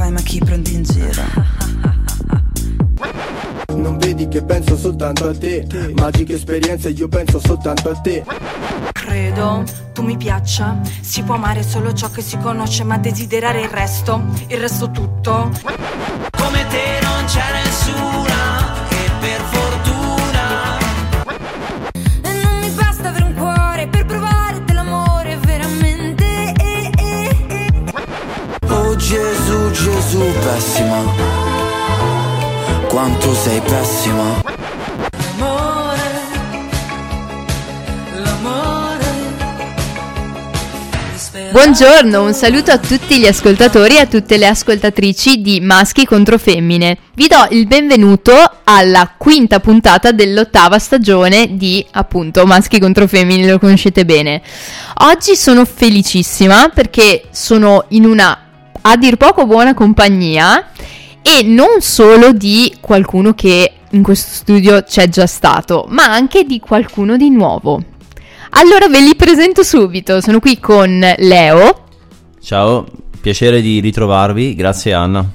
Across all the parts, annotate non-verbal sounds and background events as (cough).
fai, ma chi prendi in giro? (laughs) Non vedi che penso soltanto a te Magiche esperienze, io penso soltanto a te Credo tu mi piaccia. Si può amare solo ciò che si conosce, ma desiderare il resto, il resto tutto. Gesù, pessima. Quanto sei pessima. L'amore, l'amore. Buongiorno, un saluto a tutti gli ascoltatori e a tutte le ascoltatrici di Maschi contro Femmine. Vi do il benvenuto alla quinta puntata dell'ottava stagione di appunto Maschi contro Femmine, lo conoscete bene. Oggi sono felicissima perché sono in una a dir poco buona compagnia e non solo di qualcuno che in questo studio c'è già stato, ma anche di qualcuno di nuovo. Allora ve li presento subito, sono qui con Leo. Ciao, piacere di ritrovarvi, grazie Anna.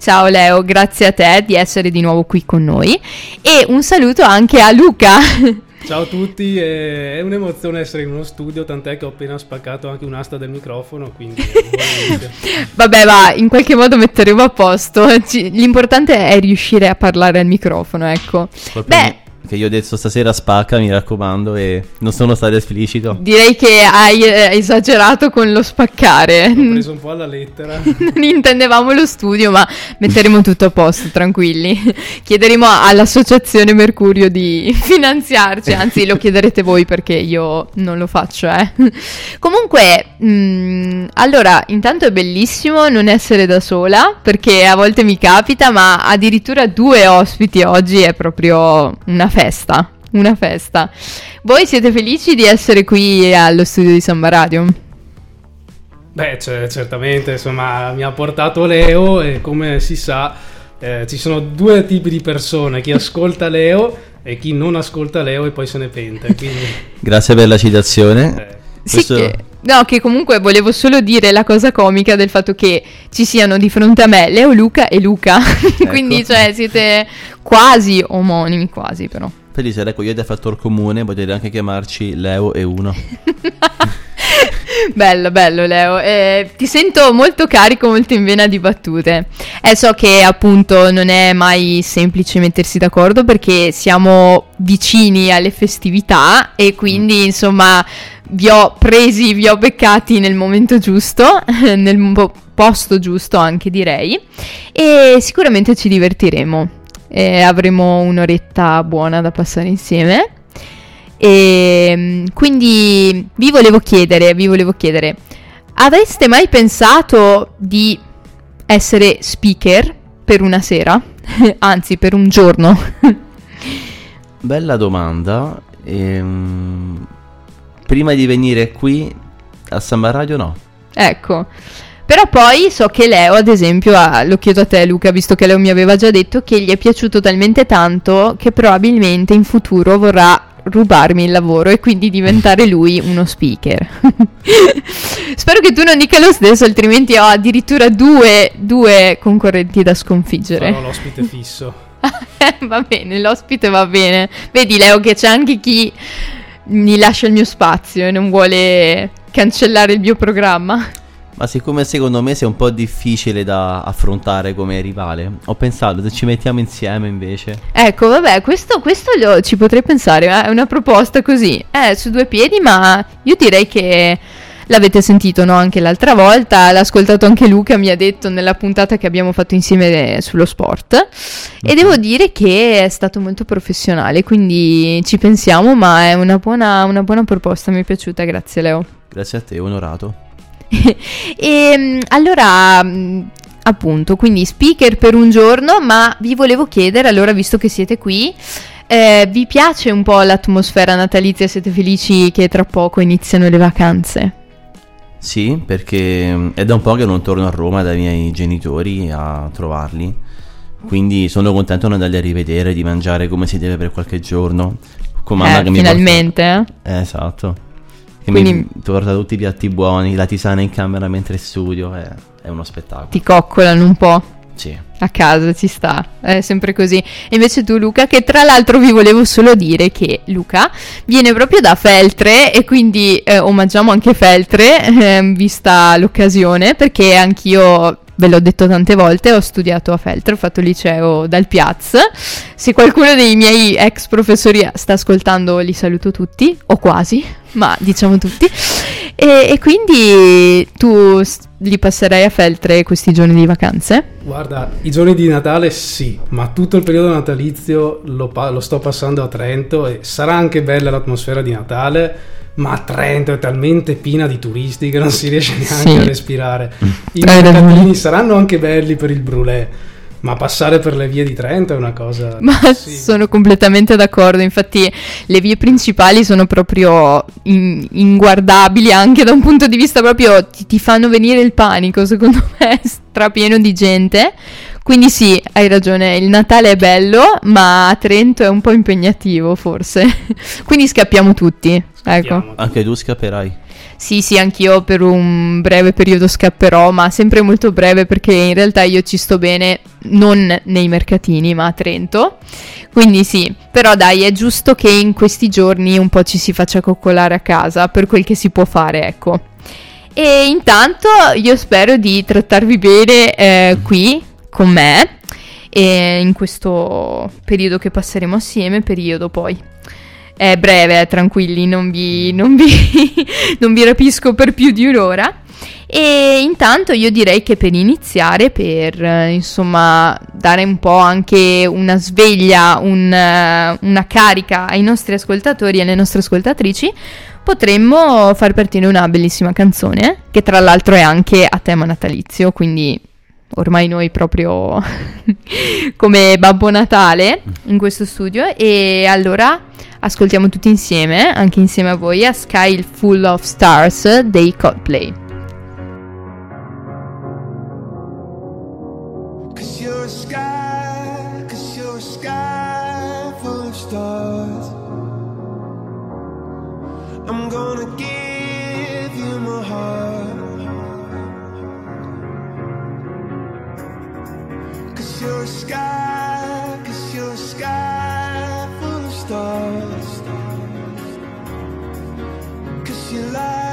Ciao Leo, grazie a te di essere di nuovo qui con noi e un saluto anche a Luca. (laughs) Ciao a tutti, è un'emozione essere in uno studio, tant'è che ho appena spaccato anche un'asta del microfono, quindi. (laughs) Vabbè, va, in qualche modo metteremo a posto. L'importante è riuscire a parlare al microfono, ecco. Beh, che io ho detto stasera spacca, mi raccomando, e non sono stato esplicito. direi che hai eh, esagerato con lo spaccare. L'ho (laughs) preso un po' alla lettera. non intendevamo lo studio, ma metteremo tutto a posto, tranquilli. (laughs) Chiederemo all'associazione Mercurio di (laughs) finanziarci, anzi lo chiederete voi perché io non lo faccio, eh. Comunque, mh, allora, intanto è bellissimo non essere da sola, perché a volte mi capita, ma addirittura due ospiti oggi è proprio una festa. Una festa. Voi siete felici di essere qui allo studio di Samba Radio? Beh, cioè, certamente, insomma, mi ha portato Leo e come si sa eh, ci sono due tipi di persone, chi (laughs) ascolta Leo e chi non ascolta Leo e poi se ne pente. Quindi, Grazie per la citazione. eh, Sì, Questo- che, no, che comunque volevo solo dire la cosa comica del fatto che ci siano di fronte a me Leo, Luca e Luca. (laughs) Quindi, cioè, siete quasi omonimi, quasi però. Felice, ecco, io e te fattor comune, potete anche chiamarci Leo e uno. (laughs) bello, bello, Leo. Eh, ti sento molto carico, molto in vena di battute. E so che appunto non è mai semplice mettersi d'accordo perché siamo vicini alle festività e quindi, insomma, vi ho presi, vi ho beccati nel momento giusto, (laughs) nel posto giusto anche direi. E sicuramente ci divertiremo. E avremo un'oretta buona da passare insieme. E mm, quindi vi volevo chiedere, vi volevo chiedere, avreste mai pensato di essere speaker per una sera? (laughs) Anzi, per un giorno? (laughs) Bella domanda. ehm, prima di venire qui a Samba Radio no. ecco. Però poi so che Leo, ad esempio, ha- lo chiedo a te Luca, visto che Leo mi aveva già detto che gli è piaciuto talmente tanto che probabilmente in futuro vorrà rubarmi il lavoro e quindi diventare lui uno speaker. (laughs) Spero che tu non dica lo stesso, altrimenti ho addirittura due, due concorrenti da sconfiggere. sarò l'ospite fisso. (laughs) va bene, l'ospite va bene. Vedi Leo che c'è anche chi mi lascia il mio spazio e non vuole cancellare il mio programma. Ma siccome secondo me sei un po' difficile da affrontare come rivale, ho pensato se ci mettiamo insieme invece. Ecco, vabbè, questo, questo lo- ci potrei pensare, eh, è una proposta così, eh, su due piedi, ma io direi che l'avete sentito, no? Anche l'altra volta, l'ha ascoltato anche Luca, mi ha detto nella puntata che abbiamo fatto insieme eh, sullo sport, e devo dire che è stato molto professionale, quindi ci pensiamo, ma è una buona, una buona proposta, mi è piaciuta, grazie Leo. Grazie a te, onorato. (laughs) e mm, allora, mm, appunto, quindi speaker per un giorno, ma vi volevo chiedere, allora, visto che siete qui, eh, vi piace un po' l'atmosfera natalizia? Siete felici che tra poco iniziano le vacanze? Sì, perché mm, è da un po' che non torno a Roma dai miei genitori a trovarli. Quindi sono contento di andarli a rivedere, di mangiare come si deve per qualche giorno. Con mamma Eh, che mi finalmente, eh? porta- Eh, esatto. Che Quindi mi porta tutti i piatti buoni, la tisana in camera mentre studio, è, è uno spettacolo. ti coccolano un po'. Sì. A casa ci sta, è sempre così. E invece tu Luca, che tra l'altro vi volevo solo dire che Luca viene proprio da Feltre e quindi eh, omaggiamo anche Feltre, eh, vista l'occasione, perché anch'io, ve l'ho detto tante volte, ho studiato a Feltre, ho fatto liceo dal Piaz. Se qualcuno dei miei ex professori sta ascoltando li saluto tutti, o quasi, ma diciamo tutti. E, e quindi tu li passerai a Feltre questi giorni di vacanze? Guarda, i giorni di Natale sì, ma tutto il periodo natalizio lo, pa- lo sto passando a Trento e sarà anche bella l'atmosfera di Natale, ma Trento è talmente piena di turisti che non si riesce neanche Sì. a respirare. I mercatini saranno anche belli per il brulè, ma passare per le vie di Trento è una cosa... (laughs) Ma sono completamente d'accordo, infatti le vie principali sono proprio in- inguardabili anche da un punto di vista proprio ti, ti fanno venire il panico, secondo (laughs) me strapieno di gente. Quindi sì, hai ragione, il Natale è bello, ma a Trento è un po' impegnativo forse. (laughs) Quindi scappiamo tutti, ecco. Scappiamo. Anche tu scapperai. Sì, sì, anch'io per un breve periodo scapperò, ma sempre molto breve perché in realtà io ci sto bene non nei mercatini, ma a Trento. Quindi sì, però dai, è giusto che in questi giorni un po' ci si faccia coccolare a casa per quel che si può fare, ecco. E intanto io spero di trattarvi bene eh, qui con me e in questo periodo che passeremo assieme, periodo poi. È breve, eh, tranquilli, non vi, non, vi, (laughs) non vi rapisco per più di un'ora. E intanto io direi che per iniziare, per eh, insomma dare un po' anche una sveglia, un, eh, una carica ai nostri ascoltatori e alle nostre ascoltatrici, potremmo far partire una bellissima canzone, che tra l'altro è anche a tema natalizio, quindi ormai noi proprio (laughs) come Babbo Natale in questo studio. E allora ascoltiamo tutti insieme, anche insieme a voi, a Sky Full of Stars dei Coldplay. Sky, cause you're a sky full of stars. Cause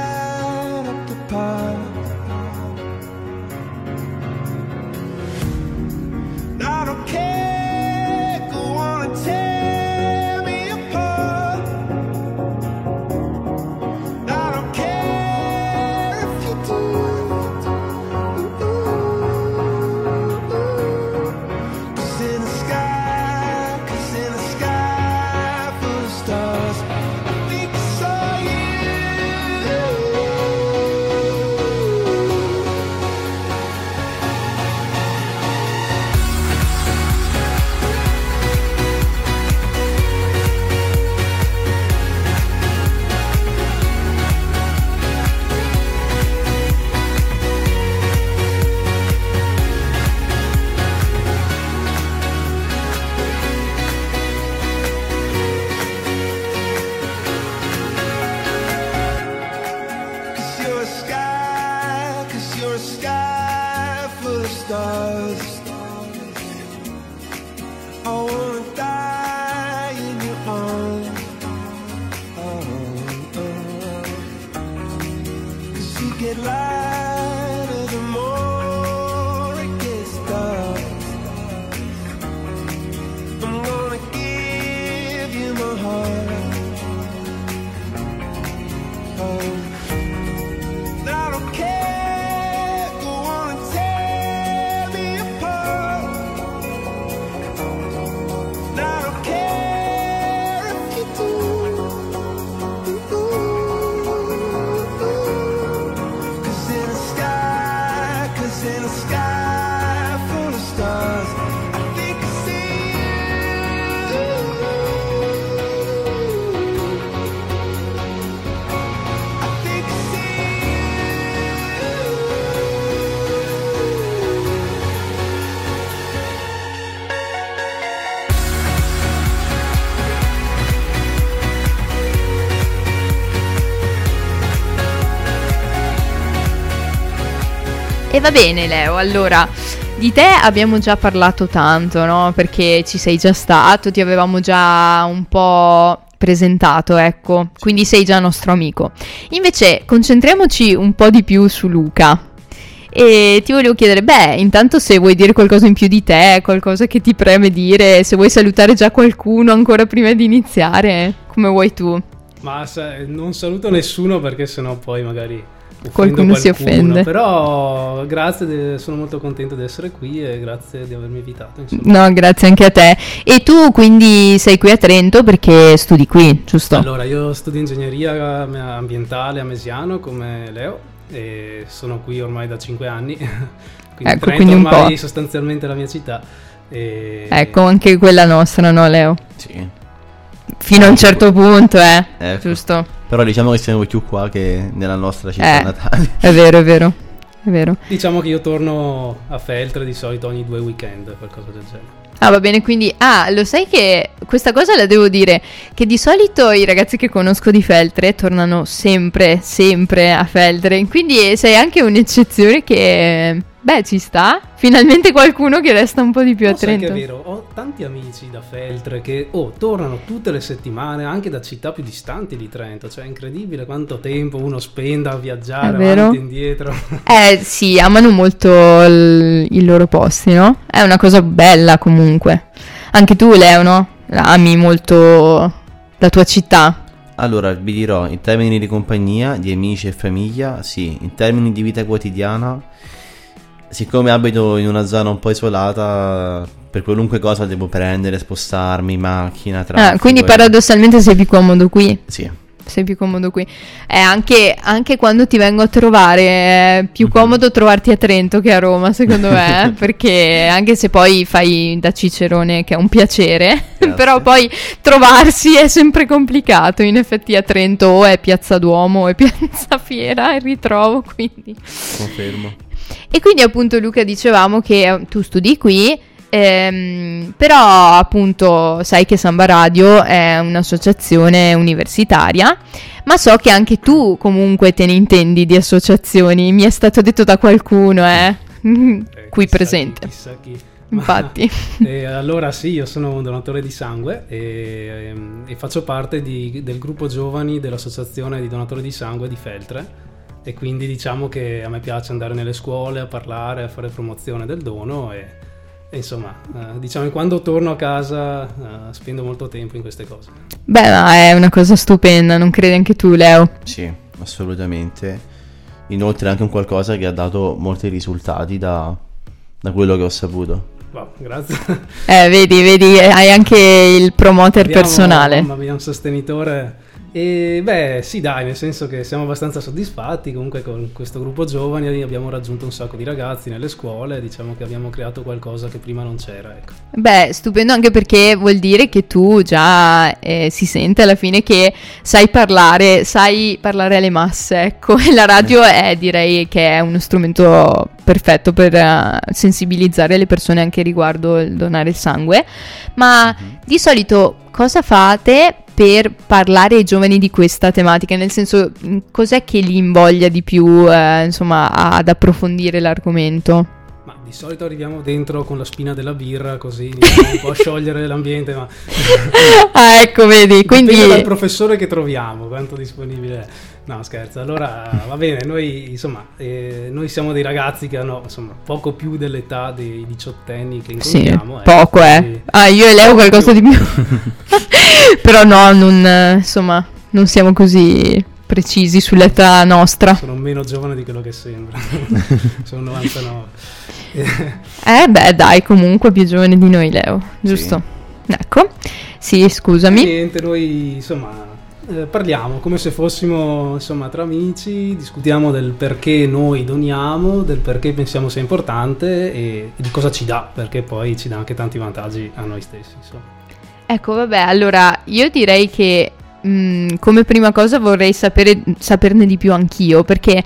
E va bene Leo, allora di te abbiamo già parlato tanto, no? Perché ci sei già stato, ti avevamo già un po' presentato, ecco, quindi sei già nostro amico. Invece concentriamoci un po' di più su Luca. E ti volevo chiedere, beh, intanto se vuoi dire qualcosa in più di te, qualcosa che ti preme dire, se vuoi salutare già qualcuno ancora prima di iniziare, come vuoi tu. Ma sa- non saluto nessuno perché sennò poi magari Qualcuno si offende. Però grazie, de- sono molto contento di essere qui e grazie di avermi invitato. Insomma. No, grazie anche a te. E tu quindi sei qui a Trento perché studi qui, giusto? Allora, io studio ingegneria ambientale a Mesiano come Leo e sono qui ormai da 5 anni. (laughs) quindi Ecco, Trento quindi un ormai sostanzialmente la mia città. E... Ecco, anche quella nostra, no Leo? Sì. Fino a un certo punto, eh. Ecco. Giusto? Però diciamo che siamo più qua che nella nostra città Eh, natale. è vero, è vero. È vero. Diciamo che io torno a Feltre di solito ogni due weekend, qualcosa del genere. Ah, va bene, quindi... Ah, lo sai che questa cosa la devo dire, che di solito i ragazzi che conosco di Feltre tornano sempre, sempre a Feltre, quindi sei anche un'eccezione che... Beh, ci sta. Finalmente qualcuno che resta un po' di più a No, sai che Trento. è vero, ho tanti amici da Feltre che oh, tornano tutte le settimane anche da città più distanti di Trento, cioè è incredibile quanto tempo uno spenda a viaggiare avanti e indietro. (laughs) Eh sì, amano molto il- i loro posti, no? È una cosa bella comunque. Anche tu, Leo, no? Ami molto la tua città. Allora, vi dirò, in termini di compagnia, di amici e famiglia, sì. In termini di vita quotidiana, siccome abito in una zona un po' isolata, per qualunque cosa devo prendere, spostarmi, macchina, traffico. Ah, quindi paradossalmente sei più comodo qui. Sì. Sei più comodo qui. Eh, anche, anche quando ti vengo a trovare è Mhm. più comodo trovarti a Trento che a Roma, secondo me. (laughs) perché anche se poi fai da Cicerone, che è un piacere, (laughs) però poi trovarsi è sempre complicato. In effetti a Trento o è Piazza Duomo o è (laughs) Piazza Fiera il ritrovo, quindi. Confermo. E quindi appunto Luca dicevamo che eh, tu studi qui, ehm, però appunto sai che Samba Radio è un'associazione universitaria, ma so che anche tu comunque te ne intendi di associazioni, mi è stato detto da qualcuno, eh, (laughs) qui presente. Chissà chi. Infatti. (laughs) E allora sì, io sono un donatore di sangue e, ehm, e faccio parte di- del gruppo giovani dell'associazione di donatori di sangue di Feltre e quindi diciamo che a me piace andare nelle scuole a parlare, a fare promozione del dono e, e insomma eh, diciamo che quando torno a casa eh, spendo molto tempo in queste cose. Beh, ma è una cosa stupenda, non credi anche tu Leo? Sì, assolutamente. Inoltre è anche un qualcosa che ha dato molti risultati da, da quello che ho saputo. Wow, grazie. Eh, vedi, vedi, hai anche il promoter Abbiamo- personale. Mamma mia, un sostenitore. E beh, sì, dai, nel senso che siamo abbastanza soddisfatti. Comunque, con questo gruppo giovani abbiamo raggiunto un sacco di ragazzi nelle scuole. Diciamo che abbiamo creato qualcosa che prima non c'era. Ecco. Beh, stupendo anche perché vuol dire che tu già eh, si sente alla fine che sai parlare, sai parlare alle masse, ecco, (laughs) e la radio è direi che è uno strumento perfetto per eh, sensibilizzare le persone anche riguardo il donare il sangue. Ma di solito cosa fate per parlare ai giovani di questa tematica? Nel senso, mh, cos'è che li invoglia di più, eh, insomma, ad approfondire l'argomento? Ma di solito arriviamo dentro con la spina della birra, così iniziamo un po' a (laughs) sciogliere l'ambiente. Ma ah, ecco, vedi, quindi... Dipende dal professore che troviamo, quanto disponibile è. No, scherzo. Allora, va bene, noi insomma, eh, noi siamo dei ragazzi che hanno insomma poco più dell'età dei diciottenni che Sì, incontriamo. poco eh. quindi- Ah, io e Leo qualcosa di più. (laughs) Però no, non, eh, insomma, non siamo così precisi sull'età nostra. Sono meno giovane di quello che sembra. (laughs) Sono 99. (laughs) Eh beh, dai, comunque più giovane di noi Leo, giusto? Ecco. Sì, scusami. Niente, noi insomma eh, parliamo come se fossimo insomma tra amici, discutiamo del perché noi doniamo, del perché pensiamo sia importante e di cosa ci dà, perché poi ci dà anche tanti vantaggi a noi stessi. Insomma. Ecco, vabbè, allora io direi che mh, come prima cosa vorrei sapere, saperne di più anch'io, perché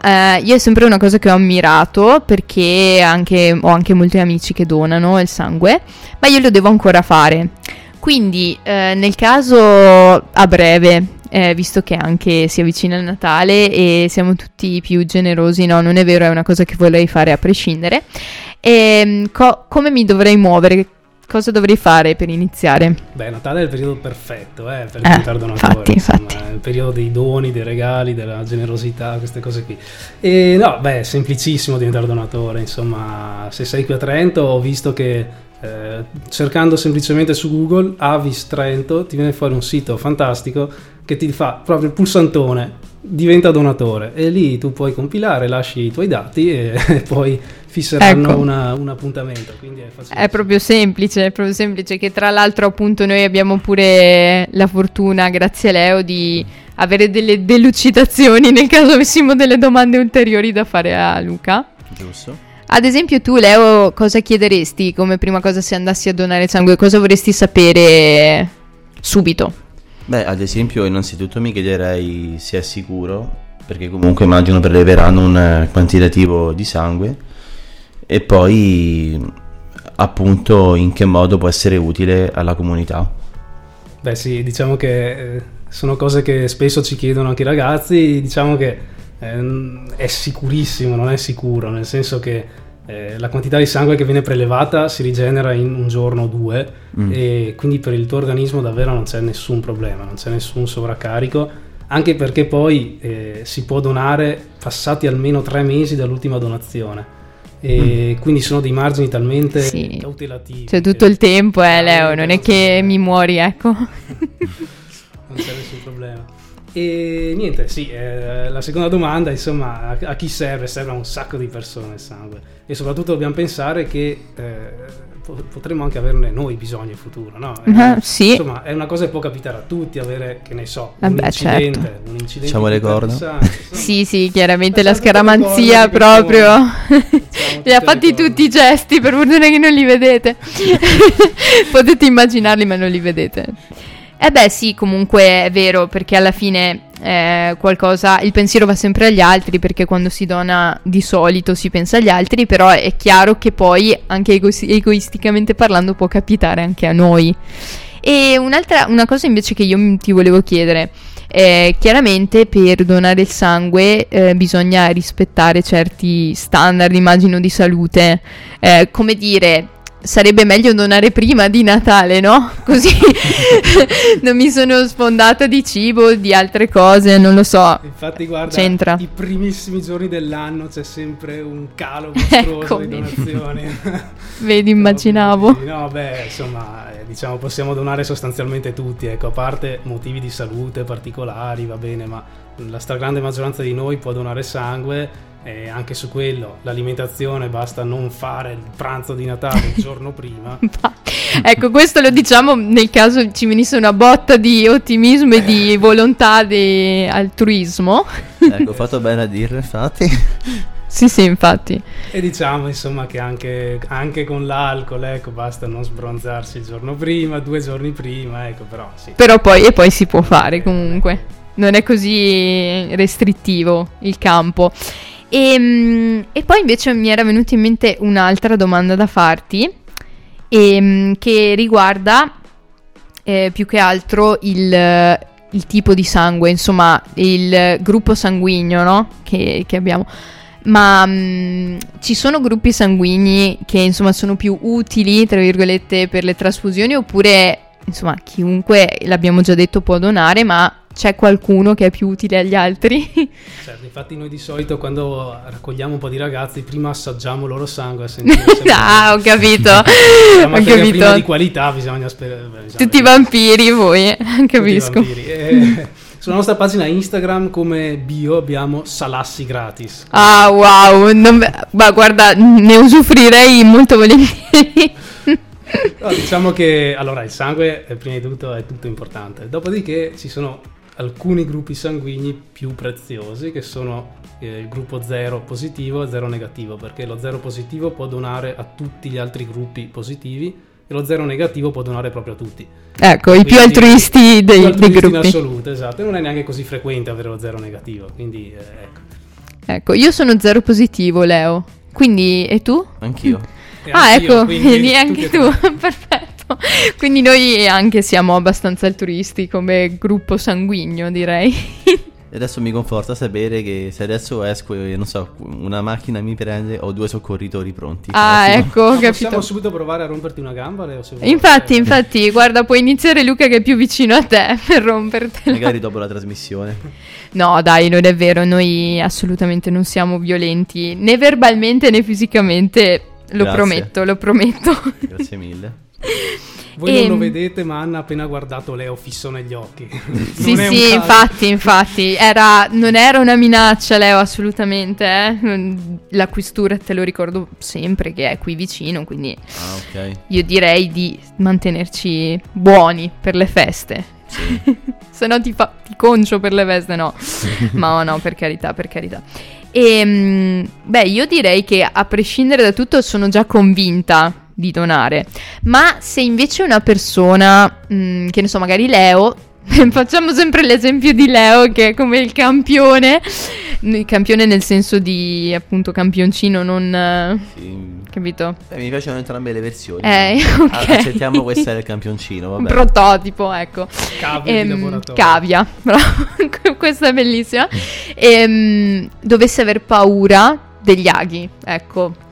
eh, io è sempre una cosa che ho ammirato, perché anche- ho anche molti amici che donano il sangue, ma io lo devo ancora fare. Quindi, eh, nel caso a breve, eh, visto che anche si avvicina il Natale e siamo tutti più generosi, no, non è vero, è una cosa che vorrei fare a prescindere. E, co- come mi dovrei muovere? Cosa dovrei fare per iniziare? Beh, Natale è il periodo perfetto eh, per Eh, diventare donatore. infatti, insomma, infatti. È il periodo dei doni, dei regali, della generosità, queste cose qui. E no, beh, è semplicissimo diventare donatore. Insomma, se sei qui a Trento, ho visto che eh, cercando semplicemente su Google Avis Trento ti viene fuori un sito fantastico che ti fa proprio il pulsantone. Diventa donatore e lì tu puoi compilare, lasci i tuoi dati e, (laughs) e poi fisseranno Ecco. una- un appuntamento. Quindi è. È proprio semplice, è proprio semplice che tra l'altro appunto noi abbiamo pure la fortuna, grazie a Leo, di avere delle delucidazioni nel caso avessimo delle domande ulteriori da fare a Luca. Giusto? Ad esempio tu Leo cosa chiederesti come prima cosa se andassi a donare sangue? Cosa vorresti sapere subito? Beh, ad esempio, innanzitutto mi chiederei se è sicuro, perché comunque immagino preleveranno un eh, quantitativo di sangue, e poi appunto in che modo può essere utile alla comunità. Beh sì, diciamo che eh, sono cose che spesso ci chiedono anche i ragazzi, diciamo che è sicurissimo, non è sicuro, nel senso che eh, la quantità di sangue che viene prelevata si rigenera in un giorno o due Mm. e quindi per il tuo organismo davvero non c'è nessun problema, non c'è nessun sovraccarico, anche perché poi eh, si può donare passati almeno tre mesi dall'ultima donazione. E quindi sono dei margini talmente Sì. cautelativi. C'è che- tutto il tempo, eh Leo, non è che mi muori, ecco. (laughs) non c'è nessun problema. E niente, sì, eh, la seconda domanda, insomma, a, a chi serve? Serve a un sacco di persone il sangue e soprattutto dobbiamo pensare che eh, po- potremmo anche averne noi bisogno in futuro, no? Eh, Ah, sì. Insomma, è una cosa che può capitare a tutti, avere, che ne so, un Vabbè, incidente, certo. un incidente Diciamo di le corna. (laughs) Sì, sì, chiaramente la scaramanzia proprio. (laughs) Li ha fatti tutti i gesti, per fortuna che non li vedete. (laughs) Potete immaginarli, ma non li vedete. Eh beh, sì, comunque è vero, perché alla fine eh, qualcosa, il pensiero va sempre agli altri, perché quando si dona di solito si pensa agli altri, però è chiaro che poi, anche ego- egoisticamente parlando, può capitare anche a noi. E un'altra, una cosa invece che io ti volevo chiedere, eh, chiaramente per donare il sangue eh, bisogna rispettare certi standard, immagino, di salute. Eh, come dire, sarebbe meglio donare prima di Natale, no? (laughs) Così (laughs) non mi sono sfondata di cibo, di altre cose, non lo so. Infatti, guarda, C'entra. i primissimi giorni dell'anno c'è sempre un calo (laughs) mostruoso Ecco, di vedi. donazioni. Vedi, immaginavo. No, beh, insomma, eh, diciamo possiamo donare sostanzialmente tutti, ecco, a parte motivi di salute particolari, va bene, ma la stragrande maggioranza di noi può donare sangue e anche su quello l'alimentazione basta non fare il pranzo di Natale il giorno (laughs) prima. Ecco, questo lo diciamo nel caso ci venisse una botta di ottimismo e di volontà di altruismo. Ecco, ho fatto bene a dirlo, infatti. Sì, sì, infatti. E diciamo insomma che anche, anche con l'alcol, ecco, basta non sbronzarsi il giorno prima, due giorni prima, ecco, però sì. Però poi, e poi si può fare comunque. Non è così restrittivo il campo. E, mm, e poi invece mi era venuta in mente un'altra domanda da farti, ehm, che riguarda eh, più che altro il, il tipo di sangue, insomma, il gruppo sanguigno, no? Che, che abbiamo. Ma mm, ci sono gruppi sanguigni che insomma sono più utili, tra virgolette, per le trasfusioni oppure insomma chiunque, l'abbiamo già detto, può donare, ma c'è qualcuno che è più utile agli altri? (laughs) Certo, infatti noi di solito quando raccogliamo un po' di ragazzi prima assaggiamo il loro sangue a sentire se (laughs) ah, ho capito. (laughs) ho materia prima di capito. qualità bisogna sperare. Tutti i vampiri voi, capisco. Eh, sulla nostra pagina Instagram come bio abbiamo salassi gratis. Ah, wow, non ma guarda, ne usufruirei molto volentieri. No, diciamo che allora il sangue eh, prima di tutto è tutto importante. Dopodiché ci sono alcuni gruppi sanguigni più preziosi che sono eh, il gruppo 0 positivo e 0 negativo, perché lo 0 positivo può donare a tutti gli altri gruppi positivi e lo 0 negativo può donare proprio a tutti. Ecco, i più Quindi- altruisti dei, più dei altruisti gruppi. In assoluto, esatto, e non è neanche così frequente avere lo 0 negativo, quindi eh, ecco. Ecco, io sono zero positivo, Leo. Quindi, e tu? Anch'io. E ah, anch'io, ecco, quindi (laughs) tutti anche tu. (laughs) Perfetto. (laughs) Quindi noi anche siamo abbastanza altruisti come gruppo sanguigno, direi. E adesso mi conforta sapere che se adesso esco e non so, una macchina mi prende, ho due soccorritori pronti. Ah, ecco, ho Possiamo capito. subito provare a romperti una gamba, Leo? se vuoi. Infatti, infatti, guarda, puoi iniziare Luca che è più vicino a te (laughs) per rompertela. Magari dopo la trasmissione. No, dai, non è vero, noi assolutamente non siamo violenti, né verbalmente né fisicamente, lo Grazie. prometto, lo prometto. Grazie mille. (laughs) Voi non lo Ehm. vedete, ma Anna ha appena guardato Leo fisso negli occhi. (laughs) Sì, sì, caso. infatti, infatti, era, non era una minaccia, Leo, assolutamente, eh. La questura te lo ricordo sempre che è qui vicino, quindi Ah, ok. io direi di mantenerci buoni per le feste. (laughs) Se no ti, fa- ti concio per le feste, no. Ma no, per carità, per carità. E, beh, io direi che a prescindere da tutto sono già convinta di donare. Ma se invece una persona, mm, che ne so, magari Leo, (laughs) facciamo sempre l'esempio di Leo che è come il campione, il campione nel senso di appunto campioncino, non... Sì. capito? Beh, mi piacciono entrambe le versioni. Eh, A- (laughs) ok. Accettiamo questo è il campioncino, vabbè. prototipo, ecco. Cavia di Ehm. Cavia, (laughs) bravo. questa è bellissima. Ehm, dovesse aver paura degli aghi, ecco.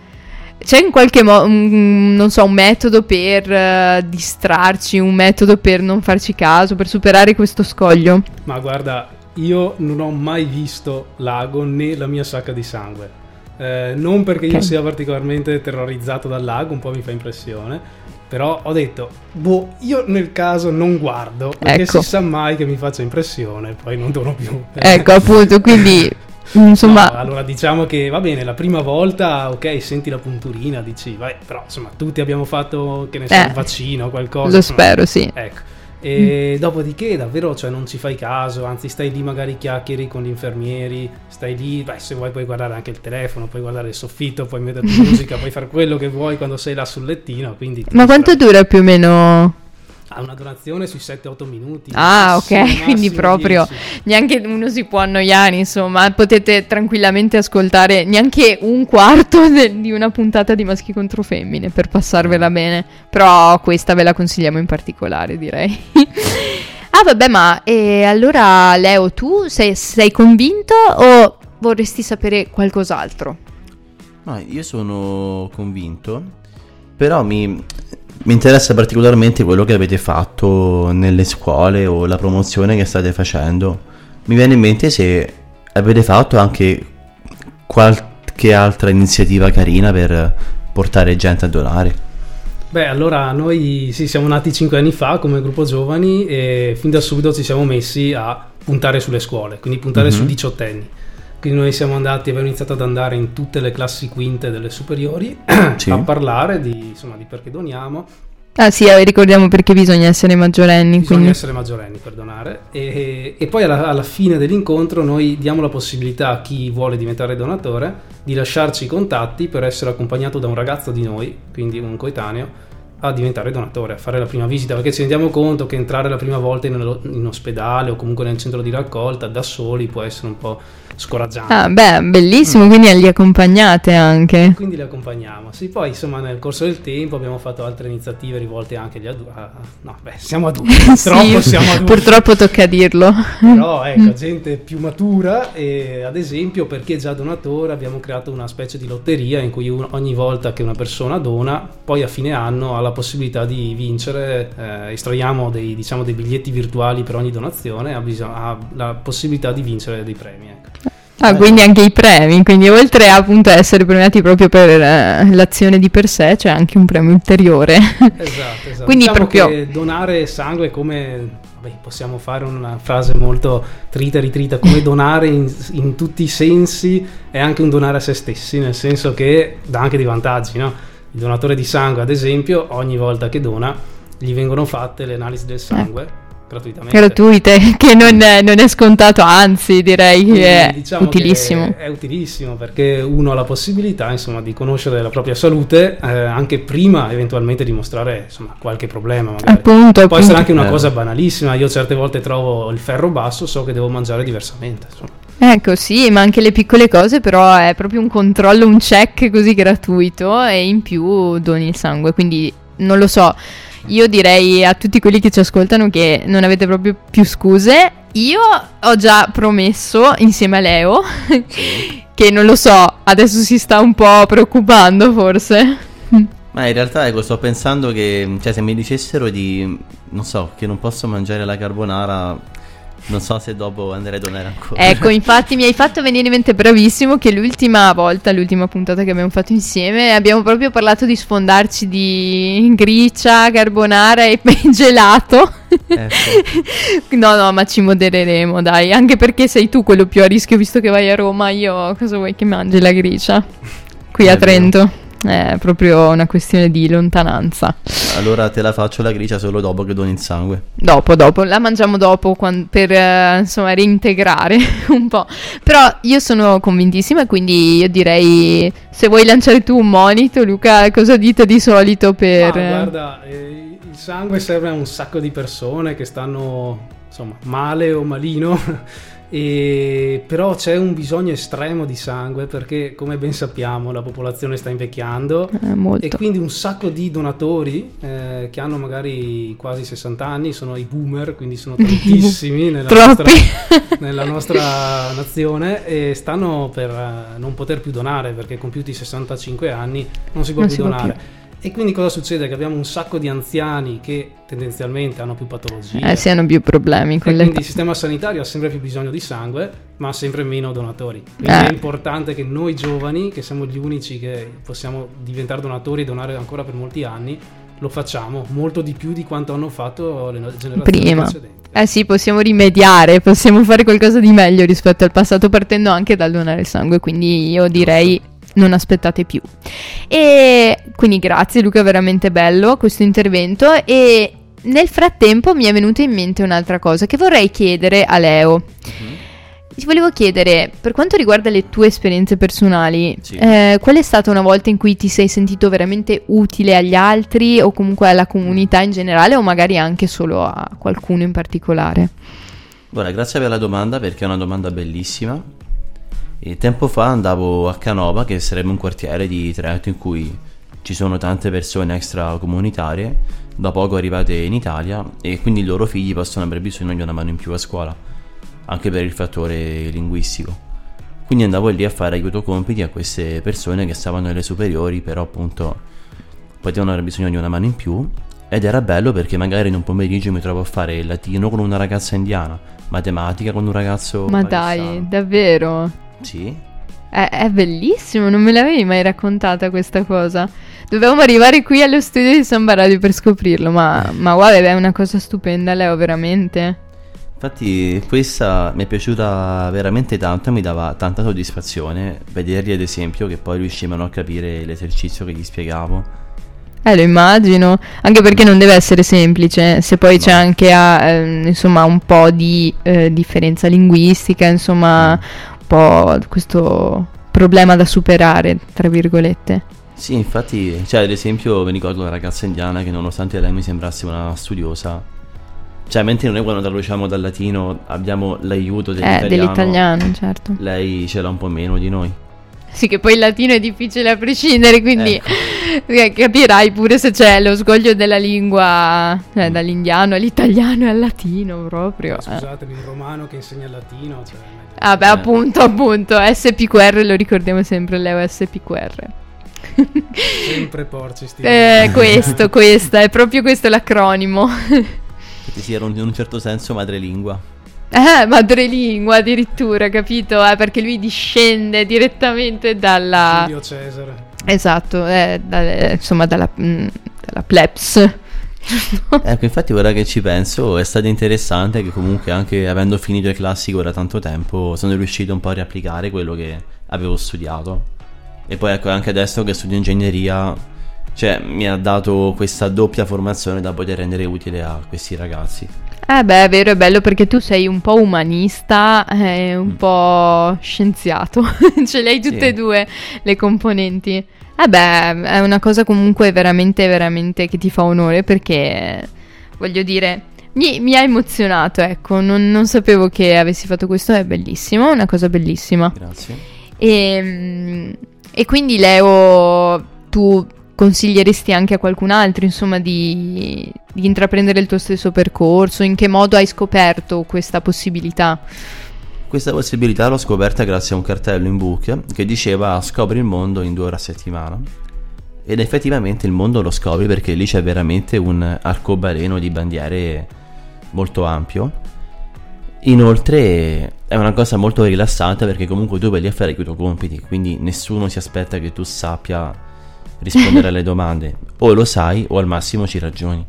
C'è in qualche modo, non so, un metodo per eh, distrarci, un metodo per non farci caso, per superare questo scoglio? Ma guarda, io non ho mai visto l'ago né la mia sacca di sangue. Eh, non perché io Ok. sia particolarmente terrorizzato dal lago, un po' mi fa impressione. Però ho detto, boh, io nel caso non guardo, perché Ecco. si sa mai che mi faccia impressione, poi non dono più. Ecco, appunto, quindi, (laughs) insomma... No, allora diciamo che va bene, la prima volta, ok, senti la punturina, dici, vai, però insomma, tutti abbiamo fatto, che ne so, Eh, un vaccino, qualcosa. lo insomma. spero, sì. Ecco. E dopodiché davvero cioè, non ci fai caso, anzi stai lì magari chiacchieri con gli infermieri, stai lì, beh, se vuoi puoi guardare anche il telefono, puoi guardare il soffitto, puoi metterti (laughs) musica, puoi fare quello che vuoi quando sei là sul lettino, Ma quanto dura più o meno? Ha una donazione sui 7-8 minuti. Ah, ok, massimo, (laughs) quindi proprio 10. neanche uno si può annoiare, insomma, potete tranquillamente ascoltare neanche un quarto de- di una puntata di maschi contro femmine per passarvela bene, però questa ve la consigliamo in particolare, direi. (laughs) ah, vabbè, ma e allora Leo, tu sei, sei convinto o vorresti sapere qualcos'altro? No, io sono convinto, però mi, mi interessa particolarmente quello che avete fatto nelle scuole o la promozione che state facendo. Mi viene in mente se avete fatto anche qualche altra iniziativa carina per portare gente a donare. Beh, allora noi sì, siamo nati 5 anni fa come gruppo giovani e fin da subito ci siamo messi a puntare sulle scuole, quindi puntare Mhm. sui diciottenni. Quindi noi siamo andati, abbiamo iniziato ad andare in tutte le classi quinte delle superiori (clears throat) Sì. a parlare di, insomma, di perché doniamo. Ah sì, eh, ricordiamo perché bisogna essere maggiorenni, Bisogna quindi... essere maggiorenni per donare e, e poi alla, alla fine dell'incontro noi diamo la possibilità a chi vuole diventare donatore di lasciarci i contatti per essere accompagnato da un ragazzo di noi, quindi un coetaneo, a diventare donatore, a fare la prima visita, perché ci rendiamo conto che entrare la prima volta in, in ospedale o comunque nel centro di raccolta da soli può essere un po' scoraggiante. Ah, beh, bellissimo, quindi li accompagnate anche. Quindi li accompagniamo. Sì, poi insomma nel corso del tempo abbiamo fatto altre iniziative rivolte anche agli adulti. no, beh, siamo adulti. (laughs) Purtroppo Sì, siamo adulti. Purtroppo tocca dirlo. Però ecco, gente più matura e ad esempio per chi è già donatore abbiamo creato una specie di lotteria in cui un- ogni volta che una persona dona, poi a fine anno ha la possibilità di vincere, eh, estraiamo dei, diciamo, dei biglietti virtuali per ogni donazione, ha, bisog- ha la possibilità di vincere dei premi. Ecco. Ah, quindi anche i premi, quindi oltre a, appunto a essere premiati proprio per eh, l'azione di per sé, c'è anche un premio ulteriore. Esatto, (laughs) esatto. Quindi Diciamo proprio- donare sangue come possiamo fare una frase molto trita e ritrita, come donare in, in tutti i sensi è anche un donare a se stessi, nel senso che dà anche dei vantaggi, no? Il donatore di sangue, ad esempio, ogni volta che dona gli vengono fatte le analisi del sangue gratuitamente. Gratuite, (laughs) che non è, non è scontato, anzi direi Quindi che è diciamo utilissimo. che è utilissimo perché uno ha la possibilità insomma, di conoscere la propria salute eh, anche prima eventualmente di mostrare insomma, qualche problema. Magari. Appunto, Può appunto. essere anche una cosa banalissima. Io certe volte trovo il ferro basso, so che devo mangiare diversamente. insomma. Ecco, sì, ma anche le piccole cose, però è proprio un controllo, un check così gratuito e in più doni il sangue, quindi non lo so. Io direi a tutti quelli che ci ascoltano che non avete proprio più scuse. Io ho già promesso insieme a Leo (laughs) che non lo so, adesso si sta un po' preoccupando forse. Ma in realtà ecco, sto pensando che, cioè, se mi dicessero di, non so, che non posso mangiare la carbonara, non so se dopo andrei a donare ancora. Ecco, infatti mi hai fatto venire in mente bravissimo che l'ultima volta, l'ultima puntata che abbiamo fatto insieme, abbiamo proprio parlato di sfondarci di gricia, carbonara e (laughs) gelato. Eh, no, no, ma ci modereremo, dai, anche perché sei tu quello più a rischio visto che vai a Roma, io cosa vuoi che mangi la gricia? Qui a È vero. È proprio una questione di lontananza. Allora te la faccio la gricia solo dopo che doni il sangue. Dopo, dopo, la mangiamo dopo quan- per eh, insomma reintegrare (laughs) un po'. Però io sono convintissima, quindi io direi se vuoi lanciare tu un monito, Luca, cosa dite di solito per... Ma guarda, eh, il sangue serve a un sacco di persone che stanno insomma male o malino. (laughs) E però c'è un bisogno estremo di sangue perché, come ben sappiamo, la popolazione sta invecchiando. Eh, e quindi un sacco di donatori eh, che hanno magari quasi 60 anni sono i boomer, quindi sono (laughs) tantissimi nella, nostra, nella (laughs) nostra nazione e stanno per eh, non poter più donare perché compiuti 65 anni non si può Non più si può donare. E quindi cosa succede? Che abbiamo un sacco di anziani che tendenzialmente hanno più patologie. Eh, sì, hanno più problemi E con le... quindi il sistema sanitario ha sempre più bisogno di sangue, ma ha sempre meno donatori. Quindi Eh. è importante che noi giovani, che siamo gli unici che possiamo diventare donatori e donare ancora per molti anni, lo facciamo molto di più di quanto hanno fatto le generazioni Prima. precedenti. Eh sì, possiamo rimediare, possiamo fare qualcosa di meglio rispetto al passato partendo anche dal donare sangue, quindi io direi non aspettate più. E quindi grazie Luca, veramente bello questo intervento e nel frattempo mi è venuta in mente un'altra cosa che vorrei chiedere a Leo. Ti volevo chiedere, per quanto riguarda le tue esperienze personali, Sì. eh, qual è stata una volta in cui ti sei sentito veramente utile agli altri o comunque alla comunità in generale o magari anche solo a qualcuno in particolare? Guarda, grazie per la domanda perché è una domanda bellissima. E tempo fa andavo a Canova, che sarebbe un quartiere di Trento in cui ci sono tante persone extracomunitarie, da poco arrivate in Italia, e quindi i loro figli possono avere bisogno di una mano in più a scuola, anche per il fattore linguistico. Quindi andavo lì a fare aiuto compiti a queste persone che stavano nelle superiori, però appunto potevano avere bisogno di una mano in più. Ed era bello perché magari in un pomeriggio mi trovo a fare latino con una ragazza indiana, matematica con un ragazzo. Ma pakistano. dai, davvero? Sì. È, è bellissimo, non me l'avevi mai raccontata questa cosa. Dovevamo arrivare qui allo studio di Samba Radio per scoprirlo, ma, ma guarda, è una cosa stupenda, Leo, veramente. Infatti questa mi è piaciuta veramente tanto mi dava tanta soddisfazione vederli ad esempio che poi riuscivano a capire l'esercizio che gli spiegavo. Eh, lo immagino, anche perché non deve essere semplice, se poi c'è anche ehm, insomma un po' di eh, differenza linguistica, insomma un po' questo problema da superare, tra virgolette. Sì, infatti, cioè ad esempio mi ricordo una ragazza indiana che nonostante lei mi sembrasse una studiosa, cioè mentre noi quando traduciamo dal latino abbiamo l'aiuto Eh, dell'italiano, dell'italiano, certo. lei ce l'ha un po' meno di noi. Sì, che poi il latino è difficile a prescindere, quindi Ecco. Eh, capirai pure se c'è lo scoglio della lingua, cioè dall'indiano all'italiano e al latino proprio. eh. Scusatemi, il romano che insegna il latino. Cioè, Ah, beh, Eh. appunto, appunto, SPQR lo ricordiamo sempre, Leo SPQR. sempre porci sti Eh, questo, (laughs) questo, è proprio questo l'acronimo. Infatti sì, era in un certo senso madrelingua. Eh, madrelingua addirittura, capito? Eh, perché lui discende direttamente dalla... Giulio Cesare. Esatto, eh, da- eh, insomma dalla, mm, dalla plebs. (laughs) Ecco, infatti ora che ci penso è stato interessante che comunque anche avendo finito il classico da tanto tempo sono riuscito un po' a riapplicare quello che avevo studiato. E poi ecco, anche adesso che studio ingegneria, cioè mi ha dato questa doppia formazione da poter rendere utile a questi ragazzi. Eh beh, è vero, è bello perché tu sei un po' umanista e un po' scienziato. (laughs) Ce le hai tutte Mm. Sì. e due le componenti. Eh beh, è una cosa comunque veramente, veramente che ti fa onore perché, voglio dire, mi, mi ha emozionato, ecco, non, non sapevo che avessi fatto questo, è bellissimo, è una cosa bellissima. Grazie. E, mm, e quindi Leo, tu consiglieresti anche a qualcun altro, insomma, di, di intraprendere il tuo stesso percorso? In che modo hai scoperto questa possibilità? Questa possibilità l'ho scoperta grazie a un cartello in book che diceva scopri il mondo in due ore a settimana. Ed effettivamente il mondo lo scopri perché lì c'è veramente un arcobaleno di bandiere molto ampio. Inoltre è una cosa molto rilassante perché comunque tu vai lì a fare i tuoi compiti, quindi nessuno si aspetta che tu sappia rispondere alle domande. O lo sai o al massimo ci ragioni.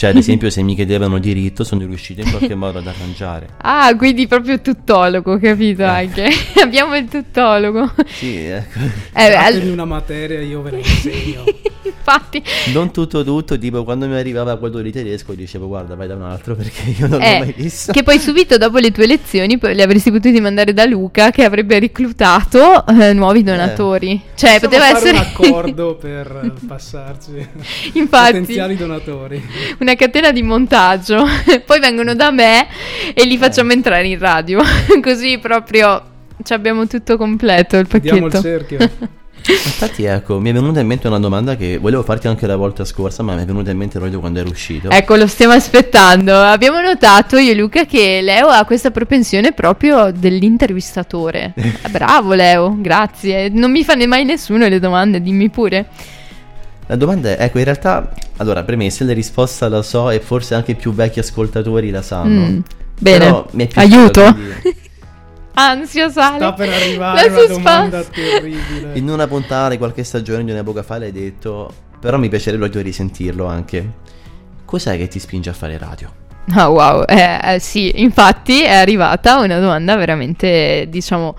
Cioè, ad (laughs) esempio, se mi chiedevano diritto, sono riuscito in qualche modo ad arrangiare. Ah, quindi proprio tuttologo, capito anche? (laughs) Abbiamo il tuttologo. Sì, ecco. Eh, beh, al- Datemi una materia io ve la insegno. (laughs) infatti, Non tutto tutto, tipo quando mi arrivava quello di tedesco dicevo guarda vai da un altro perché io non eh, l'ho mai visto. che poi subito dopo le tue lezioni poi li avresti potuti mandare da Luca che avrebbe reclutato eh, nuovi donatori. Cioè, Possiamo poteva fare essere un accordo per eh, passarci Infatti. potenziali donatori. una catena di montaggio. (laughs) poi vengono da me e li facciamo entrare in radio. (laughs) Così proprio ci abbiamo tutto completo il Diamo il pacchetto. cerchio. (laughs) Infatti ecco, mi è venuta in mente una domanda che volevo farti anche la volta scorsa ma mi è venuta in mente proprio quando ero uscito. Ecco, lo stiamo aspettando. Abbiamo notato io e Luca che Leo ha questa propensione proprio dell'intervistatore. Eh, Bravo Leo, grazie. Non mi fa ne mai nessuno le domande, dimmi pure. La domanda è, ecco, in realtà, allora, premessa, la risposta la so e forse anche i più vecchi ascoltatori la sanno. Mm, bene. Aiuto? quindi (laughs) Ansia sale. Sta per arrivare La una domanda terribile. In una puntata di qualche stagione di un'epoca fa l'hai detto, però mi piacerebbe risentirlo anche. Cos'è che ti spinge a fare radio? Ah wow, eh, eh, sì, infatti è arrivata una domanda veramente, diciamo,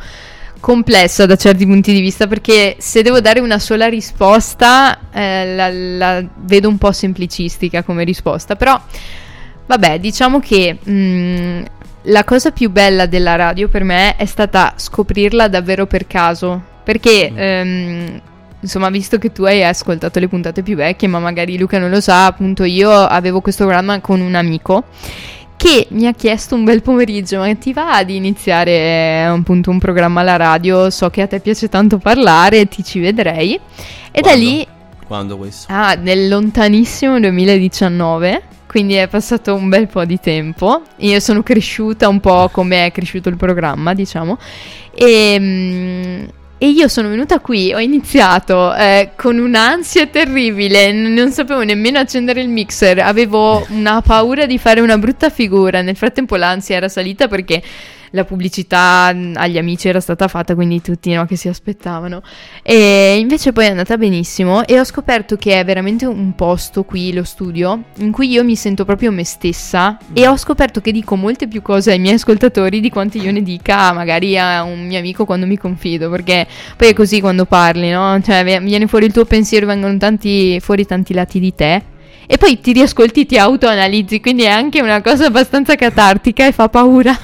complessa da certi punti di vista perché se devo dare una sola risposta eh, la, la vedo un po' semplicistica come risposta, però vabbè, diciamo che mm, la cosa più bella della radio per me è stata scoprirla davvero per caso, perché ehm, insomma, visto che tu hai ascoltato le puntate più vecchie, ma magari Luca non lo sa, appunto io avevo questo programma con un amico che mi ha chiesto un bel pomeriggio, ma ti va di iniziare eh, appunto un programma alla radio? So che a te piace tanto parlare, ti ci vedrei. E da lì, Quando questo? ah, nel lontanissimo 2019, quindi è passato un bel po' di tempo. Io sono cresciuta un po' come è cresciuto il programma, diciamo. E, mm, e io sono venuta qui, ho iniziato eh, con un'ansia terribile, non sapevo nemmeno accendere il mixer, avevo una paura di fare una brutta figura. Nel frattempo l'ansia era salita perché la pubblicità mh, agli amici era stata fatta, quindi tutti no, che si aspettavano. E invece poi è andata benissimo e ho scoperto che è veramente un posto qui, lo studio, in cui io mi sento proprio me stessa e ho scoperto che dico molte più cose ai miei ascoltatori di quante io ne dica magari a un mio amico quando mi confido, perché poi è così quando parli, no? Cioè vi- viene fuori il tuo pensiero, vengono tanti, fuori tanti lati di te. E poi ti riascolti, ti autoanalizzi, quindi è anche una cosa abbastanza catartica e fa paura.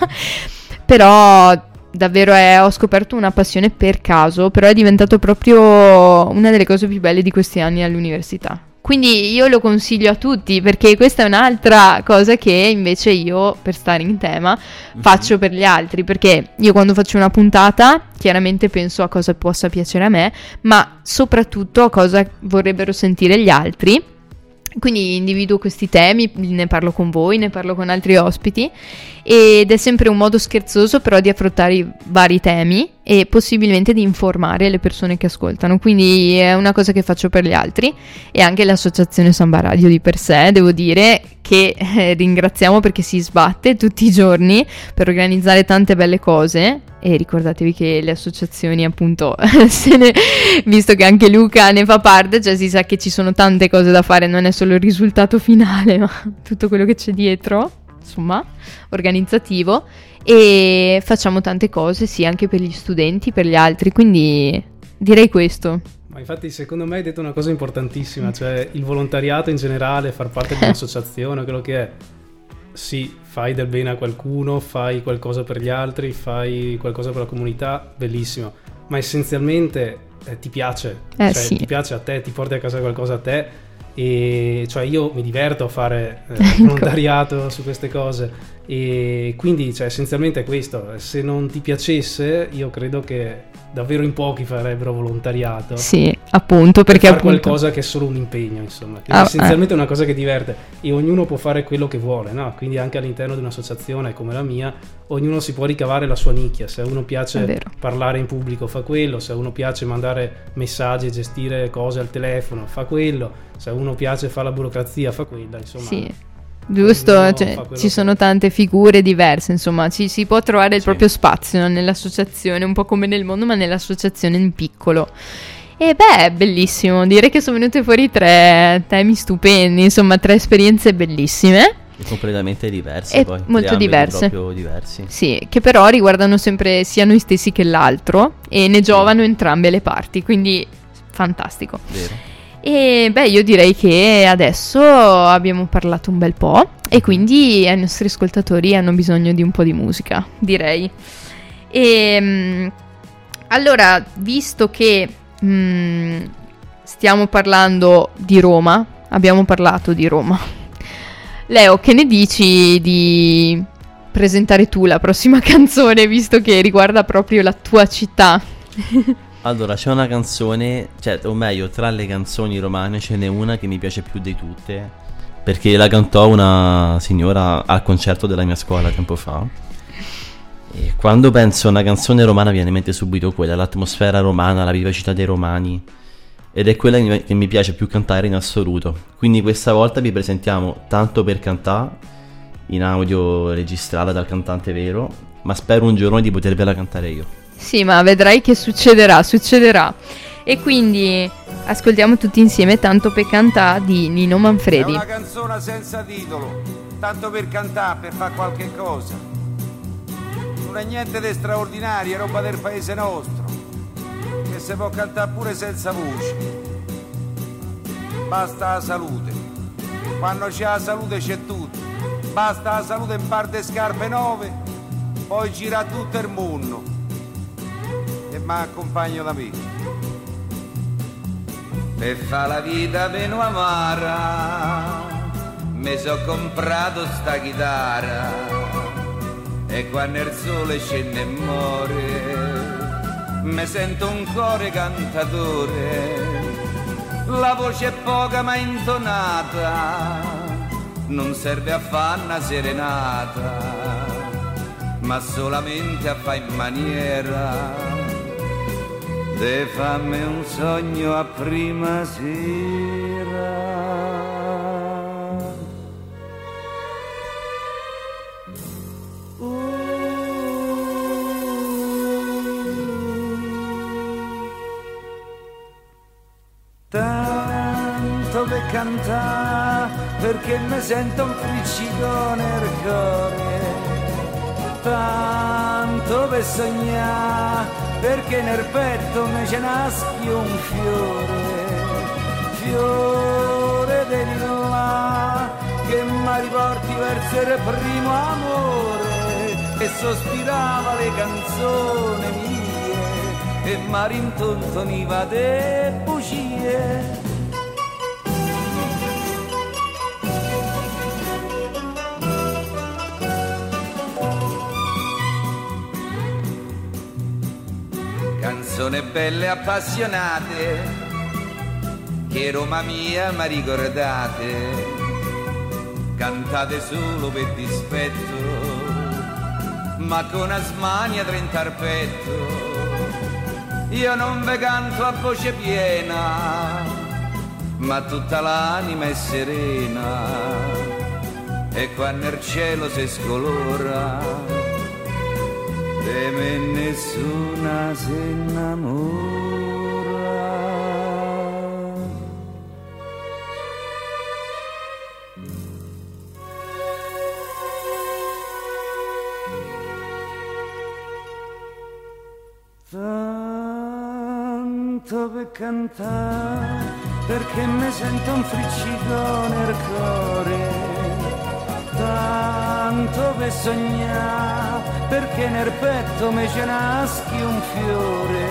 Però davvero è- ho scoperto una passione per caso, però è diventato proprio una delle cose più belle di questi anni all'università. Quindi io lo consiglio a tutti perché questa è un'altra cosa che invece io, per stare in tema, faccio per gli altri. Perché io quando faccio una puntata, chiaramente penso a cosa possa piacere a me, ma soprattutto a cosa vorrebbero sentire gli altri. Quindi individuo questi temi, ne parlo con voi, ne parlo con altri ospiti ed è sempre un modo scherzoso però di affrontare i vari temi e possibilmente di informare le persone che ascoltano. Quindi è una cosa che faccio per gli altri e anche l'associazione Samba Radio di per sé, devo dire che eh, ringraziamo perché si sbatte tutti i giorni per organizzare tante belle cose e ricordatevi che le associazioni appunto (laughs) ne, visto che anche Luca ne fa parte cioè si sa che ci sono tante cose da fare non è solo il risultato finale (laughs) ma tutto quello che c'è dietro insomma organizzativo e facciamo tante cose sì anche per gli studenti per gli altri quindi direi questo Ma infatti secondo me hai detto una cosa importantissima, cioè il volontariato in generale, far parte di (laughs) un'associazione, quello che è. Sì, fai del bene a qualcuno, fai qualcosa per gli altri, fai qualcosa per la comunità, bellissimo. Ma essenzialmente eh, ti piace, Eh, cioè, sì. ti piace a te, ti porti a casa qualcosa a te. E cioè io mi diverto a fare eh, (laughs) volontariato su queste cose. E quindi cioè, essenzialmente è questo, se non ti piacesse io credo che davvero in pochi farebbero volontariato. Sì, appunto, per perché fare appunto... qualcosa che è solo un impegno, insomma. Quindi Ah, essenzialmente è una cosa che diverte e ognuno può fare quello che vuole, no? Quindi anche all'interno di un'associazione come la mia, ognuno si può ricavare la sua nicchia. Se a uno piace parlare in pubblico, fa quello. Se a uno piace mandare messaggi e gestire cose al telefono, fa quello. Se a uno piace fare la burocrazia, fa quella. Insomma, Sì. Giusto, cioè, ci sono tante figure diverse, insomma, ci si può trovare il proprio spazio no? nell'associazione, un po' come nel mondo, ma nell'associazione in piccolo. E beh, bellissimo, direi che sono venute fuori tre temi stupendi, insomma, tre esperienze bellissime. E completamente diverse E poi. molto diverse. proprio diversi. Sì, che però riguardano sempre sia noi stessi che l'altro e ne giovano entrambe le parti, quindi fantastico. Vero. E beh, io direi che adesso abbiamo parlato un bel po' e quindi ai nostri ascoltatori hanno bisogno di un po' di musica, direi. E mm, allora, visto che mm, stiamo parlando di Roma, abbiamo parlato di Roma. Leo, che ne dici di presentare tu la prossima (laughs) canzone, visto che riguarda proprio la tua città? (laughs) Allora, c'è una canzone, cioè, o meglio, tra le canzoni romane ce n'è una che mi piace più di tutte, perché la cantò una signora al concerto della mia scuola tempo fa. E quando penso a una canzone romana viene in mente subito quella, l'atmosfera romana, la vivacità dei romani. Ed è quella che mi- piace più cantare in assoluto. Quindi questa volta vi presentiamo tanto per cantare, in audio registrata dal cantante vero, ma spero un giorno di potervela cantare io. Sì, ma vedrai che succederà, succederà. E quindi ascoltiamo tutti insieme Tanto per cantà di Nino È Manfredi. una canzone senza titolo, tanto per cantare, per fare qualche cosa. Non è niente di straordinario, è roba del paese nostro, che si può cantare pure senza voce. Basta la salute. Quando c'è la salute c'è tutto. Basta la salute in parte scarpe nuove, poi gira tutto il mondo. E mi accompagno me. Per fa la vita meno amara. Mi so comprato sta chitarra. E quando il sole scende e muore Mi sento un cuore cantatore. La voce è poca ma intonata. Non serve a fare una serenata Ma solamente a fare in maniera De fammi un sogno a prima sera. Tanto per cantare, perché mi sento un friccico nel cuore tanto per sognare, perché nel petto mi ce naschi un fiore, fiore del là, che mi riporti verso il primo amore, e sospirava le canzoni mie, e mi rintontoniva de bugie. Canzoni belle appassionate, che Roma mia mi ricordate, cantate solo per dispetto, ma con asmania trenta al petto. Io non ve canto a voce piena, ma tutta l'anima è serena, e quando il cielo si scolora, de nessuna si innamora. Tanto per cantare, perché mi sento un friccico nel cuore tanto per sognare, perché nel petto mi ce naschi un fiore,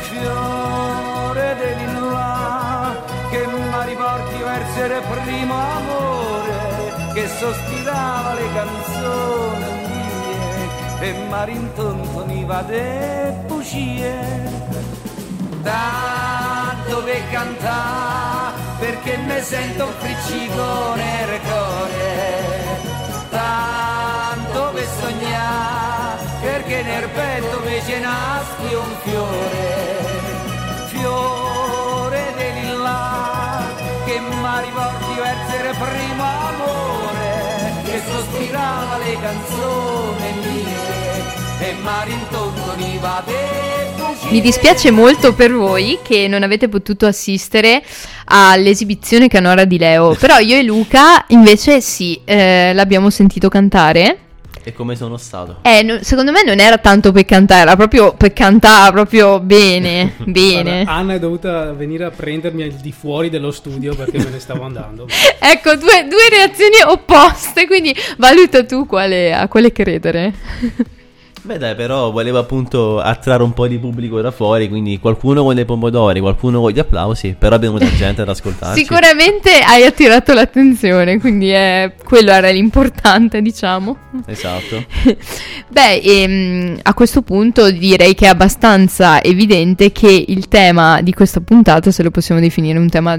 fiore dell'inlà, che mi riporti verso il primo amore, che sospirava le canzoni mie, e marintonto ni va de bugie. Tanto per cantare perché mi sento un friccico nel cuore tanto sognare perché nel petto mi ce nasce un fiore fiore di lilla che mi riporti verso il primo amore che sospirava le canzoni mie Mi dispiace molto per voi che non avete potuto assistere all'esibizione canora di Leo, però io e Luca invece sì, eh, l'abbiamo sentito cantare. E come sono stato? Eh, no- secondo me non era tanto per cantare, era proprio per cantare proprio bene, (laughs) (laughs) bene. Guarda, Anna è dovuta venire a prendermi al di fuori dello studio perché me ne stavo andando. (laughs) Ecco, due, due reazioni opposte, quindi valuta tu quale, a quale credere. Beh dai, però volevo appunto attrarre un po' di pubblico da fuori, quindi qualcuno con dei pomodori, qualcuno con gli applausi, però abbiamo tanta gente ad ascoltarci. Sicuramente hai attirato l'attenzione, quindi è- quello era l'importante, diciamo. Esatto. (laughs) Beh, ehm, a questo punto direi che è abbastanza evidente che il tema di questa puntata, se lo possiamo definire un tema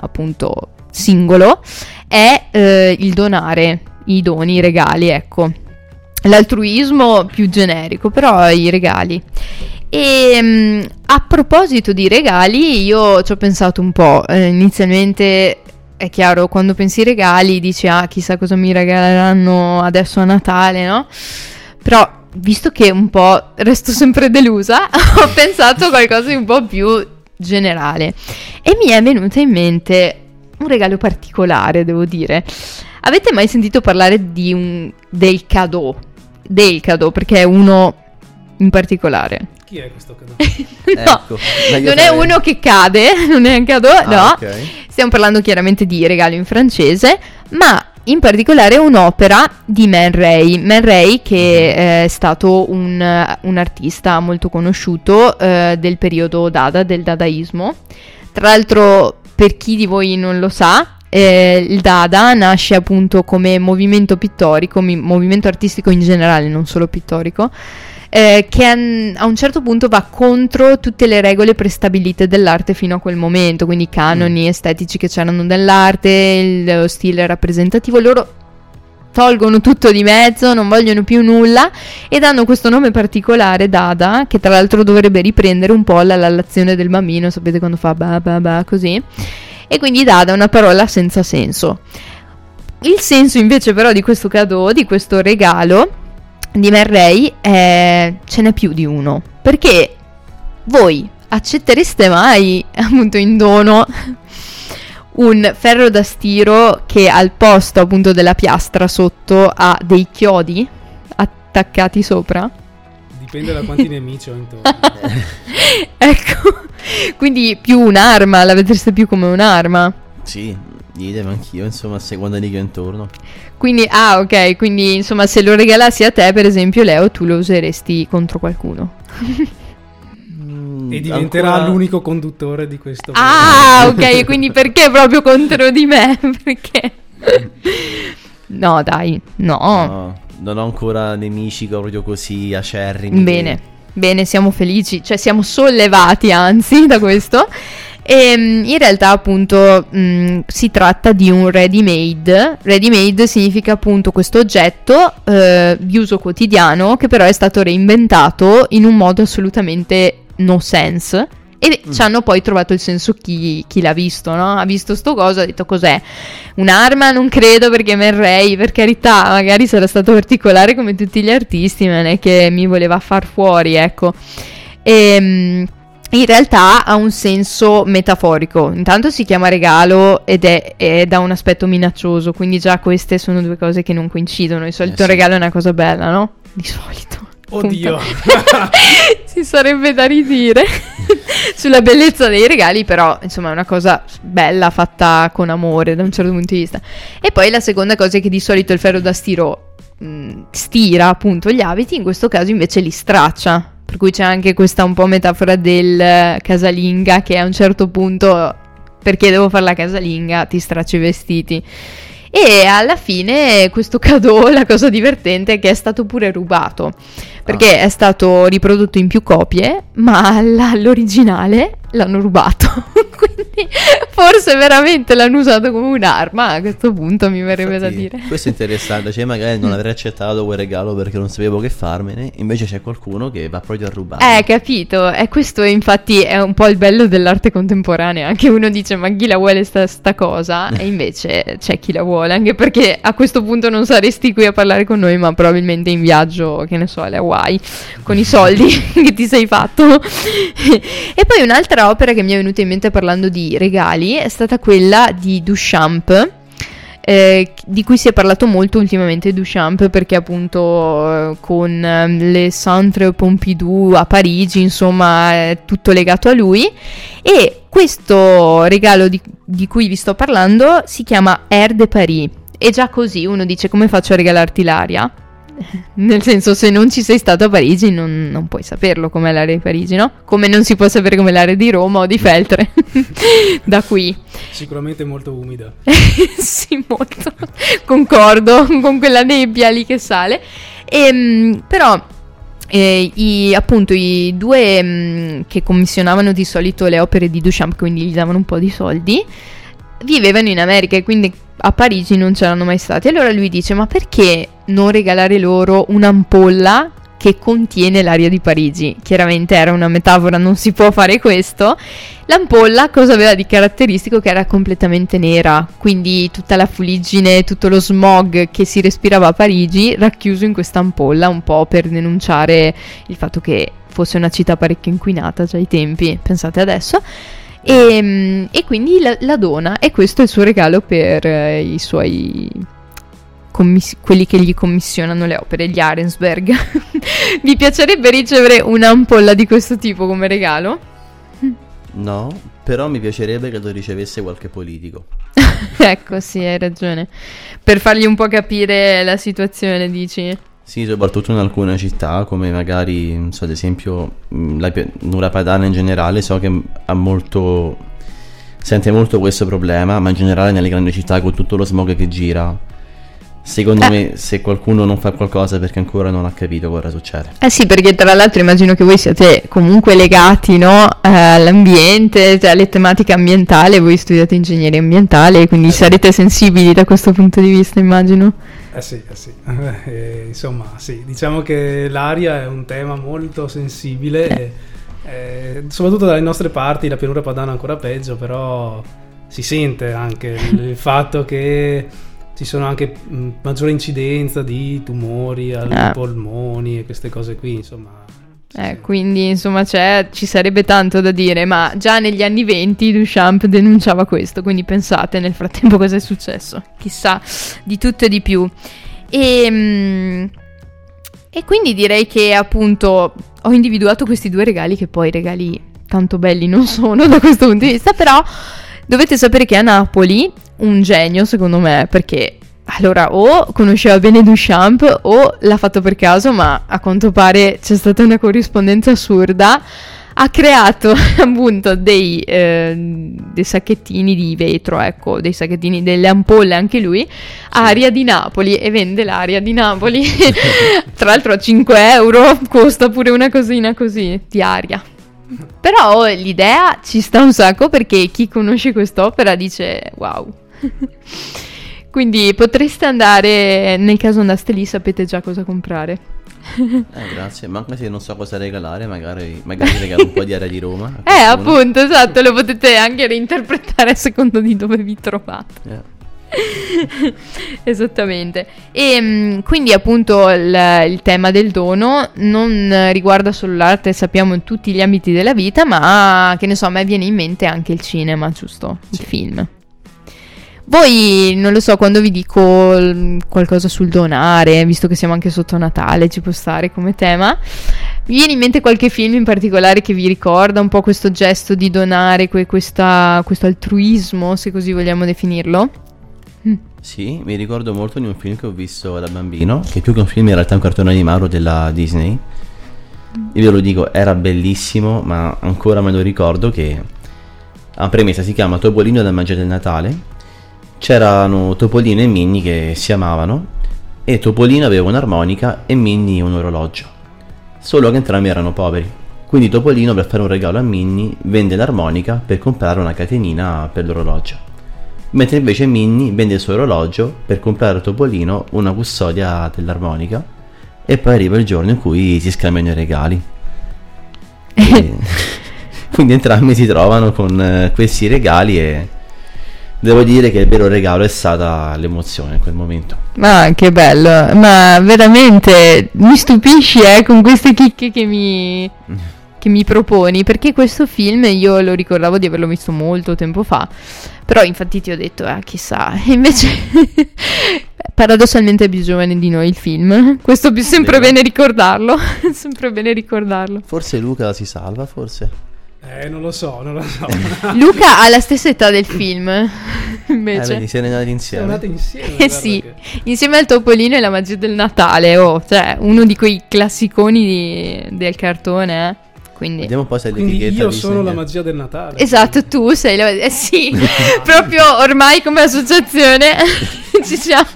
appunto singolo, è eh, il donare i doni, i regali, ecco. L'altruismo più generico, però i regali. E mm, a proposito di regali, io ci ho pensato un po'. Eh, inizialmente è chiaro, quando pensi ai regali dici ah, chissà cosa mi regaleranno adesso a Natale, no? Però visto che un po' resto sempre delusa, (laughs) ho pensato a qualcosa di un po' più generale e mi è venuto in mente un regalo particolare, devo dire. Avete mai sentito parlare un del cadeau? Del cadeau, perché è uno in particolare. Chi è questo cadeau? (laughs) no, Ecco, non è uno che cade, (laughs) non è un cadeau, Ah, no. ok. Stiamo parlando chiaramente di regalo in francese, ma in particolare un'opera di Man Ray. Man Ray che Mhm. è stato un, un artista molto conosciuto eh, del periodo Dada, del dadaismo. Tra l'altro, per chi di voi non lo sa, eh, il Dada nasce appunto come movimento pittorico, mi- movimento artistico in generale, non solo pittorico, eh, che an- a un certo punto va contro tutte le regole prestabilite dell'arte fino a quel momento, quindi i canoni estetici che c'erano nell'arte, il lo stile rappresentativo, loro tolgono tutto di mezzo, non vogliono più nulla e danno questo nome particolare Dada, che tra l'altro dovrebbe riprendere un po' la lallazione del bambino, sapete quando fa ba ba ba così. E quindi Dada è una parola senza senso. Il senso invece però di questo cadeau, di questo regalo di Merrey, è... ce n'è più di uno. Perché voi accettereste mai (laughs) appunto in dono un ferro da stiro che al posto appunto della piastra sotto ha dei chiodi attaccati sopra? Dipende da quanti nemici ho intorno. (laughs) ecco, quindi più un'arma, la vedreste più come un'arma. Sì, idem anch'io, insomma, seguendo lì che ho intorno. Quindi, ah, ok, quindi insomma, se lo regalassi a te, per esempio, Leo, tu lo useresti contro qualcuno. E diventerà Ancora- l'unico conduttore di questo. Ah, ok, quindi perché proprio contro di me? (laughs) Perché? (laughs) No, dai, no. No, non ho ancora nemici proprio così acerrimi. Bene, bene, siamo felici, cioè siamo sollevati anzi da questo. E, mm, in realtà appunto mm, si tratta di un ready made. Ready made significa appunto questo oggetto eh, di uso quotidiano che però è stato reinventato in un modo assolutamente no sense. E ci hanno poi trovato il senso chi, chi l'ha visto, no? Ha visto sto coso, ha detto cos'è? Un'arma? Non credo perché Ray, per carità, magari sarà stato particolare come tutti gli artisti, ma non è che mi voleva far fuori, ecco. Ehm, in realtà ha un senso metaforico. Intanto si chiama regalo ed è, è da un aspetto minaccioso, quindi già queste sono due cose che non coincidono. Di solito Eh sì. un regalo è una cosa bella, no? Di solito. Oddio. (laughs) si sarebbe da ridire (laughs) sulla bellezza dei regali, però insomma è una cosa bella fatta con amore da un certo punto di vista. E poi la seconda cosa è che di solito il ferro da stiro mh, stira appunto gli abiti, in questo caso invece li straccia. Per cui c'è anche questa un po' metafora del casalinga che a un certo punto, perché devo fare la casalinga, ti straccio i vestiti. E alla fine questo (laughs) cadeau, la cosa divertente è che è stato pure rubato, perché è stato riprodotto in più copie, ma (laughs) l'originale l'hanno rubato. Quindi (laughs) forse veramente l'hanno usato come un'arma, a questo punto mi verrebbe da dire. Questo è interessante, cioè magari non (laughs) avrei accettato quel regalo perché non sapevo che farmene, invece c'è qualcuno che va proprio a rubare. Eh, capito. E questo infatti è un po' il bello dell'arte contemporanea. Anche uno dice, ma chi la vuole sta, sta cosa? (laughs) E invece c'è chi la vuole, anche perché a questo punto non saresti qui a parlare con noi, ma probabilmente in viaggio, che ne so, alle Hawaii, con i soldi che ti sei fatto. e poi un'altra opera che mi è venuta in mente parlando di regali è stata quella di Duchamp. eh, di cui si è parlato molto ultimamente Duchamp perché appunto eh, con ehm, le Centre Pompidou a Parigi insomma è tutto legato a lui e questo regalo di, di cui vi sto parlando si chiama Air de Paris e già così uno dice come faccio a regalarti l'aria? (laughs) Nel senso, se non ci sei stato a Parigi, non, non puoi saperlo com'è l'area di Parigi, no? Come non si può sapere com'è l'area di Roma o di Feltre. (laughs) da qui. Sicuramente molto umida. (laughs) sì, molto. Concordo con quella nebbia lì che sale. Ehm, però, eh, i, appunto, i due mm, che commissionavano di solito le opere di Duchamp, quindi gli davano un po' di soldi, vivevano in America e quindi a Parigi non c'erano mai stati. Allora lui dice: Ma perché non regalare loro un'ampolla che contiene l'aria di Parigi? Chiaramente era una metafora, non si può fare questo. L'ampolla cosa aveva di caratteristico? Che era completamente nera, quindi tutta la fuliggine, tutto lo smog che si respirava a Parigi racchiuso in questa ampolla, un po' per denunciare il fatto che fosse una città parecchio inquinata già ai tempi, pensate adesso. E, mm, e quindi la, la dona e questo è il suo regalo per eh, i suoi commiss- quelli che gli commissionano le opere, gli Arensberg. (laughs) Vi piacerebbe ricevere un'ampolla di questo tipo come regalo? No, però mi piacerebbe che lo ricevesse qualche politico. (laughs) ecco, sì, hai ragione. Per fargli un po' capire la situazione, dici? Sì, soprattutto in alcune città, come magari, non so, ad esempio, mh, la pianura padana in generale, so che ha molto... sente molto questo problema, ma in generale nelle grandi città con tutto lo smog che gira. Secondo Eh. me, se qualcuno non fa qualcosa perché ancora non ha capito cosa succede. Eh sì, perché tra l'altro immagino che voi siate comunque legati, no, eh, all'ambiente, cioè alle tematiche ambientali, voi studiate ingegneria ambientale, quindi sarete sensibili da questo punto di vista, immagino. Eh sì, eh sì. (laughs) Eh, insomma, sì, diciamo che l'aria è un tema molto sensibile, e, eh, soprattutto dalle nostre parti, la pianura padana ancora peggio, però si sente anche il, (laughs) il fatto che ci sono anche mh, maggiore incidenza di tumori ai Ah. polmoni e queste cose qui, insomma. Eh, quindi insomma c'è, ci sarebbe tanto da dire, ma già negli anni 20 Duchamp denunciava questo, quindi pensate nel frattempo cosa è successo, chissà di tutto e di più. E, mm, e quindi direi che appunto ho individuato questi due regali che poi regali tanto belli non sono da questo punto di vista, però dovete sapere che a Napoli un genio secondo me, perché allora o conosceva bene Duchamp o l'ha fatto per caso, ma a quanto pare c'è stata una corrispondenza assurda. Ha creato (laughs) appunto dei, eh, dei sacchettini di vetro, ecco, dei sacchettini, delle ampolle anche lui, aria di Napoli e vende l'aria di Napoli. (laughs) Tra l'altro a 5 euro costa pure una cosina così di aria. Però l'idea ci sta un sacco perché chi conosce quest'opera dice wow. (laughs) Quindi potreste andare, nel caso andaste lì sapete già cosa comprare. (laughs) Eh, grazie, ma anche se non so cosa regalare, magari, magari regalo un po' di aria di Roma. (laughs) Eh, appunto, esatto, lo potete anche reinterpretare a seconda di dove vi trovate. Eh. (laughs) Esattamente. E mh, quindi appunto il, il tema del dono non riguarda solo l'arte, sappiamo in tutti gli ambiti della vita, ma che ne so, a me viene in mente anche il cinema, giusto? Il film. Voi, non lo so, quando vi dico l- qualcosa sul donare, visto che siamo anche sotto Natale, ci può stare come tema, mi viene in mente qualche film in particolare che vi ricorda un po' questo gesto di donare, que- questa- questo altruismo, se così vogliamo definirlo? Sì, mi ricordo molto di un film che ho visto da bambino, che più che un film in realtà è un cartone animato della Disney. Io ve lo dico, era bellissimo, ma ancora me lo ricordo che a premessa si chiama Topolino da mangiare del Natale, c'erano Topolino e Minnie che si amavano e Topolino aveva un'armonica e Minnie un orologio. Solo che entrambi erano poveri. Quindi Topolino per fare un regalo a Minnie vende l'armonica per comprare una catenina per l'orologio. Mentre invece Minnie vende il suo orologio per comprare a Topolino una custodia dell'armonica e poi arriva il giorno in cui si scambiano i regali. (laughs) E- quindi entrambi si trovano con eh, questi regali e devo dire che il vero regalo è stata l'emozione in quel momento. Ma che bello, ma veramente mi stupisci eh, con queste chicche che mi, che mi proponi, perché questo film io lo ricordavo di averlo visto molto tempo fa, però infatti ti ho detto, eh, chissà, e (laughs) invece paradossalmente è più giovane di noi il film, questo è sempre bene ricordarlo, (laughs) sempre bene ricordarlo. Forse Luca si salva, forse. Eh, non lo so, non lo so. (laughs) Luca ha la stessa età del film, Eh, invece. vedi, siete nati Siamo insieme. andati insieme. Eh sì, che- insieme al Topolino e la magia del Natale, oh, cioè uno di quei classiconi di- del cartone, eh. Quindi Vediamo un po' se Quindi l'etichetta io sono la magia del Natale. Esatto, tu sei la... Eh sì, (laughs) proprio ormai come associazione (laughs) ci siamo.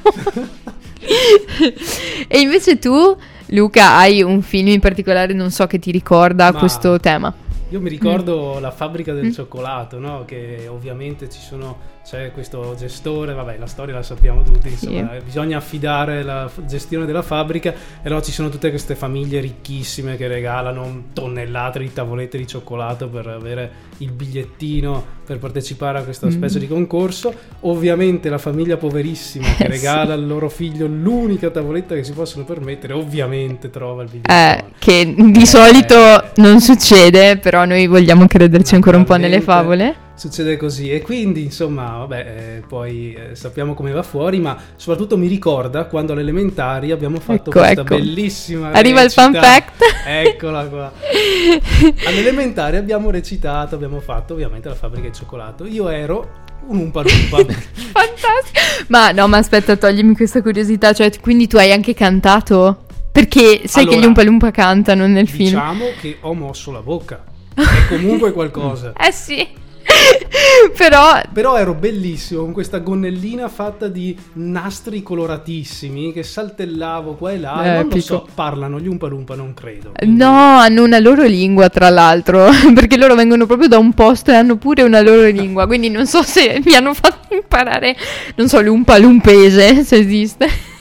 e invece tu, Luca, hai un film in particolare, non so, che ti ricorda Ma- questo tema. Io mi ricordo la fabbrica del Mm. cioccolato, no? Che ovviamente ci sono. C'è questo gestore, vabbè, la storia la sappiamo tutti, insomma, Sì. eh, bisogna affidare la gestione della fabbrica e allora ci sono tutte queste famiglie ricchissime che regalano tonnellate di tavolette di cioccolato per avere il bigliettino per partecipare a questa Mm. specie di concorso. Ovviamente la famiglia poverissima (laughs) che Eh, regala al loro figlio l'unica tavoletta che si possono permettere, ovviamente trova il Eh, bigliettino. che di solito non succede, però noi vogliamo crederci ancora un po' nelle favole. Succede così e quindi insomma, vabbè, eh, poi eh, sappiamo come va fuori, ma soprattutto mi ricorda quando alle elementari abbiamo fatto Ecco, questa ecco. bellissima Arriva il fun recita. fact. Eccola qua. (laughs) Alle elementari abbiamo recitato, abbiamo fatto ovviamente la fabbrica di cioccolato. Io ero un Umpa. (laughs) Fantastico. Ma no, ma aspetta, toglimi questa curiosità. Cioè, quindi tu hai anche cantato? Perché sai che Allora, gli Umpa Lumpa cantano nel film? diciamo che ho mosso la bocca. È comunque qualcosa. (laughs) Eh sì. (laughs) Però Però ero bellissimo con questa gonnellina fatta di nastri coloratissimi che saltellavo qua e là. Eh, non lo so, parlano gli Umpa Lumpa, non credo. No, hanno una loro lingua, tra l'altro, (laughs) perché loro vengono proprio da un posto e hanno pure una loro lingua, quindi non so se mi hanno fatto imparare, non so, l'umpa lumpese, (laughs) se esiste.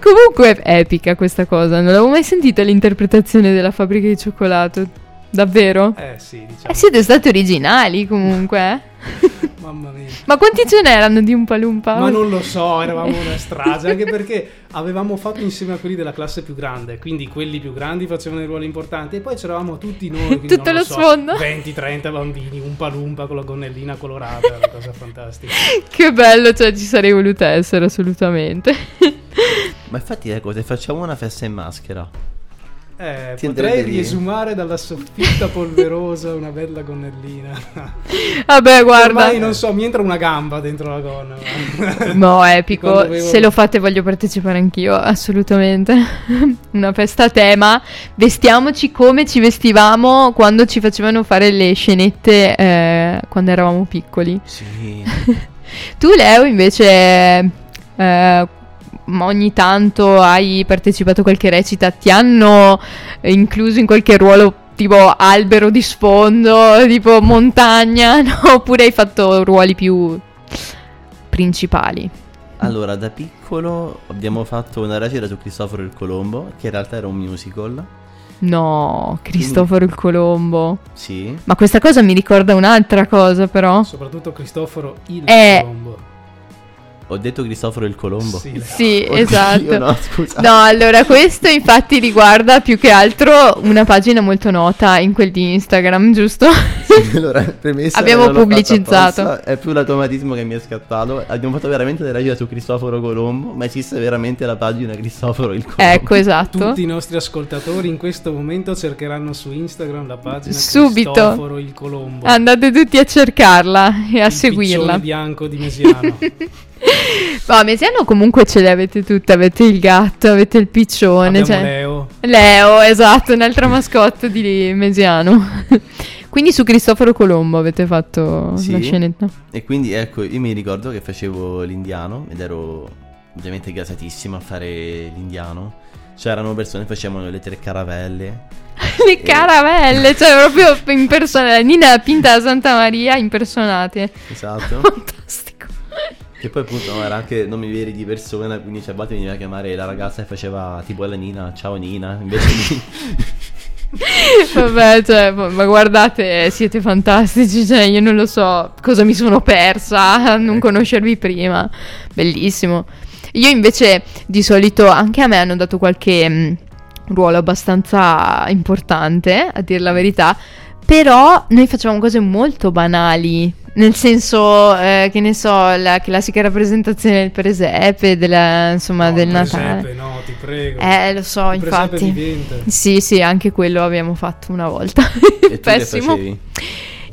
Comunque è epica questa cosa, non l'avevo mai sentita l'interpretazione della fabbrica di cioccolato. Davvero? Eh sì, diciamo. Eh, siete stati originali comunque. eh? (laughs) Mamma mia. Ma quanti ce n'erano di Umpa Lumpa? Ma non lo so, eravamo una strage, anche perché avevamo fatto insieme a quelli della classe più grande, quindi quelli più grandi facevano i ruoli importanti e poi c'eravamo tutti noi, Tutto non lo so, sfondo. 20-30 bambini, un palumpa con la gonnellina colorata, una cosa (laughs) fantastica. Che bello, cioè ci sarei voluta essere assolutamente. Ma infatti, ecco, se facciamo una festa in maschera. Eh, Ti potrei riesumare dalla soffitta (laughs) polverosa una bella gonnellina. Vabbè, guarda. Ormai non so, mi entra una gamba dentro la gonna. (laughs) No, epico. Avevo- Se lo fate voglio partecipare anch'io, assolutamente. (laughs) Una festa a tema. Vestiamoci come ci vestivamo quando ci facevano fare le scenette eh, quando eravamo piccoli. Sì. Tu, Leo, invece, eh, ogni tanto hai partecipato a qualche recita? Ti hanno incluso in qualche ruolo tipo albero di sfondo, tipo montagna? (laughs) No? Oppure hai fatto ruoli più principali? Allora, da piccolo abbiamo fatto una recita su Cristoforo il Colombo, che in realtà era un musical. No, Cristoforo il Colombo. Sì. Ma questa cosa mi ricorda un'altra cosa, però. Soprattutto Cristoforo il Eh. Colombo. Ho detto Cristoforo il Colombo. Sì, Sì, Oddio, esatto. no, scusa. No, allora questo infatti riguarda più che altro una pagina molto nota in quel di Instagram, giusto? allora, premessa Abbiamo pubblicizzato. apposta, È più l'automatismo che mi è scattato. Abbiamo fatto veramente della recita su Cristoforo Colombo, ma esiste veramente la pagina Cristoforo il Colombo. ecco, esatto. Tutti i nostri ascoltatori in questo momento cercheranno su Instagram la pagina Subito. Cristoforo il Colombo. Andate tutti a cercarla e a il seguirla. piccione bianco di Mesiano. (laughs) Ma a Mesiano comunque ce le avete tutte, avete il gatto, avete il piccione, Abbiamo cioè- Leo. Leo, esatto, un'altra mascotte di Mesiano. (laughs) Quindi su Cristoforo Colombo avete fatto Sì. la scenetta. E quindi ecco, io mi ricordo che facevo l'indiano ed ero ovviamente gasatissimo a fare l'indiano. C'erano persone che facevano le tre caravelle. (laughs) Le caravelle, cioè proprio impersonate. Nina Pinta da Santa Maria impersonate. Esatto. (laughs) Fantastico. Che poi appunto no, era anche nomi veri di persona, quindi cioè, a volte veniva a chiamare la ragazza che faceva tipo la Nina, ciao Nina, invece di... (laughs) Vabbè, cioè, ma ma guardate, siete fantastici. Cioè, io non lo so cosa mi sono persa a non conoscervi prima. Bellissimo. Io invece, di solito, anche a me hanno dato qualche mh, ruolo abbastanza importante, a dire la verità. Però noi facevamo cose molto banali. Nel senso, eh, che ne so, la classica rappresentazione del presepe, della, insomma, del Natale. Presepe, no, ti prego. Eh, lo so, Il presepe infatti. vivente. Sì, sì, anche quello abbiamo fatto una volta. E tu (laughs) Pessimo. facevi?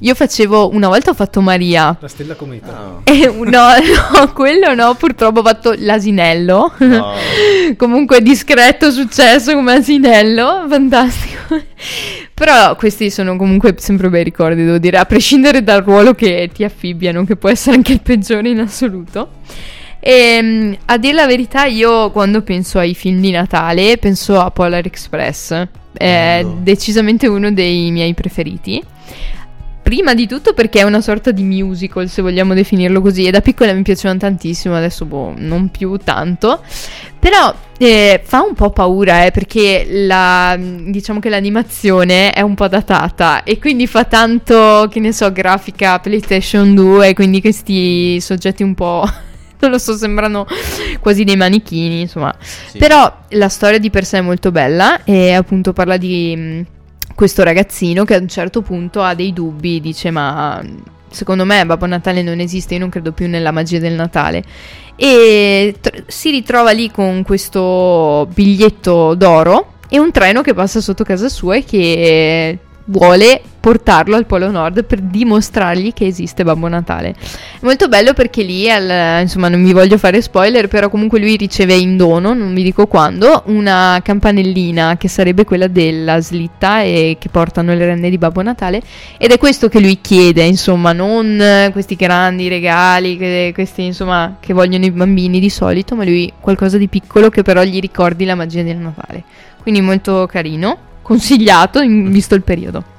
Io facevo, una volta ho fatto Maria. La stella cometa. Ah. (laughs) E no, no, quello no, purtroppo ho fatto l'asinello. No. (laughs) Comunque discreto successo come asinello, fantastico. (laughs) Però questi sono comunque sempre bei ricordi, devo dire, a prescindere dal ruolo che ti affibbiano, che può essere anche il peggiore in assoluto. E a dire la verità, io quando penso ai film di Natale penso a Polar Express. È Bello. decisamente uno dei miei preferiti. Prima di tutto perché è una sorta di musical, se vogliamo definirlo così, e da piccola mi piacevano tantissimo, adesso boh, non più tanto. Però eh, fa un po' paura, eh, perché la, diciamo che l'animazione è un po' datata e quindi fa tanto, che ne so, grafica PlayStation 2, quindi questi soggetti un po'... (laughs) non lo so, sembrano quasi dei manichini, insomma. Sì. Però la storia di per sé è molto bella e appunto parla di questo ragazzino che a un certo punto ha dei dubbi, dice ma secondo me Babbo Natale non esiste, io non credo più nella magia del Natale. E tr- si ritrova lì con questo biglietto d'oro e un treno che passa sotto casa sua e che vuole portarlo al Polo Nord per dimostrargli che esiste Babbo Natale. È molto bello perché lì, al- insomma, non mi voglio fare spoiler, però comunque lui riceve in dono, non vi dico quando, una campanellina che sarebbe quella della slitta e che portano le renne di Babbo Natale ed è questo che lui chiede, insomma, non eh, questi grandi regali, che, questi insomma che vogliono i bambini di solito, ma lui qualcosa di piccolo che però gli ricordi la magia del Natale. Quindi molto carino, consigliato in- visto il periodo.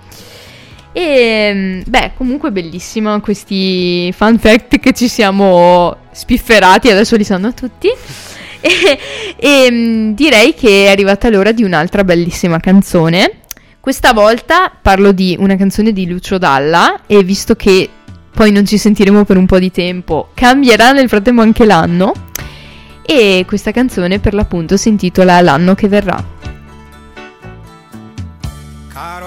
E beh, comunque bellissimo questi fun fact che ci siamo spifferati, adesso li sanno tutti. (laughs) E, e, mm, direi che è arrivata l'ora di un'altra bellissima canzone. Questa volta parlo di una canzone di Lucio Dalla e visto che poi non ci sentiremo per un po' di tempo, cambierà nel frattempo anche l'anno. E questa canzone per l'appunto si intitola L'anno che verrà. Caro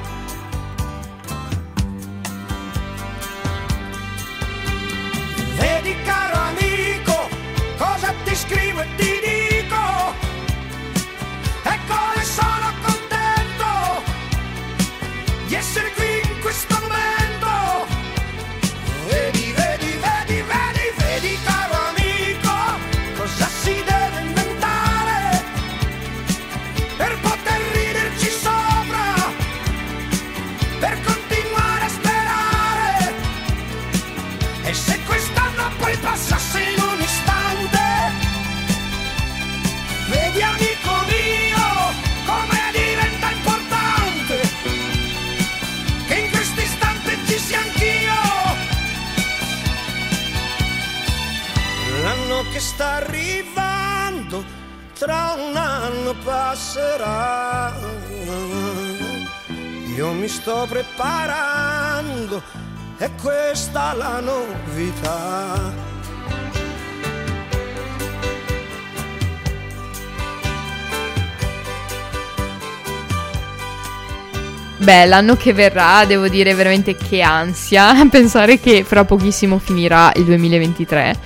Passerà. Io mi sto preparando, è questa la novità. Beh, l'anno che verrà, devo dire veramente che ansia (laughs) pensare che fra pochissimo finirà il 2023.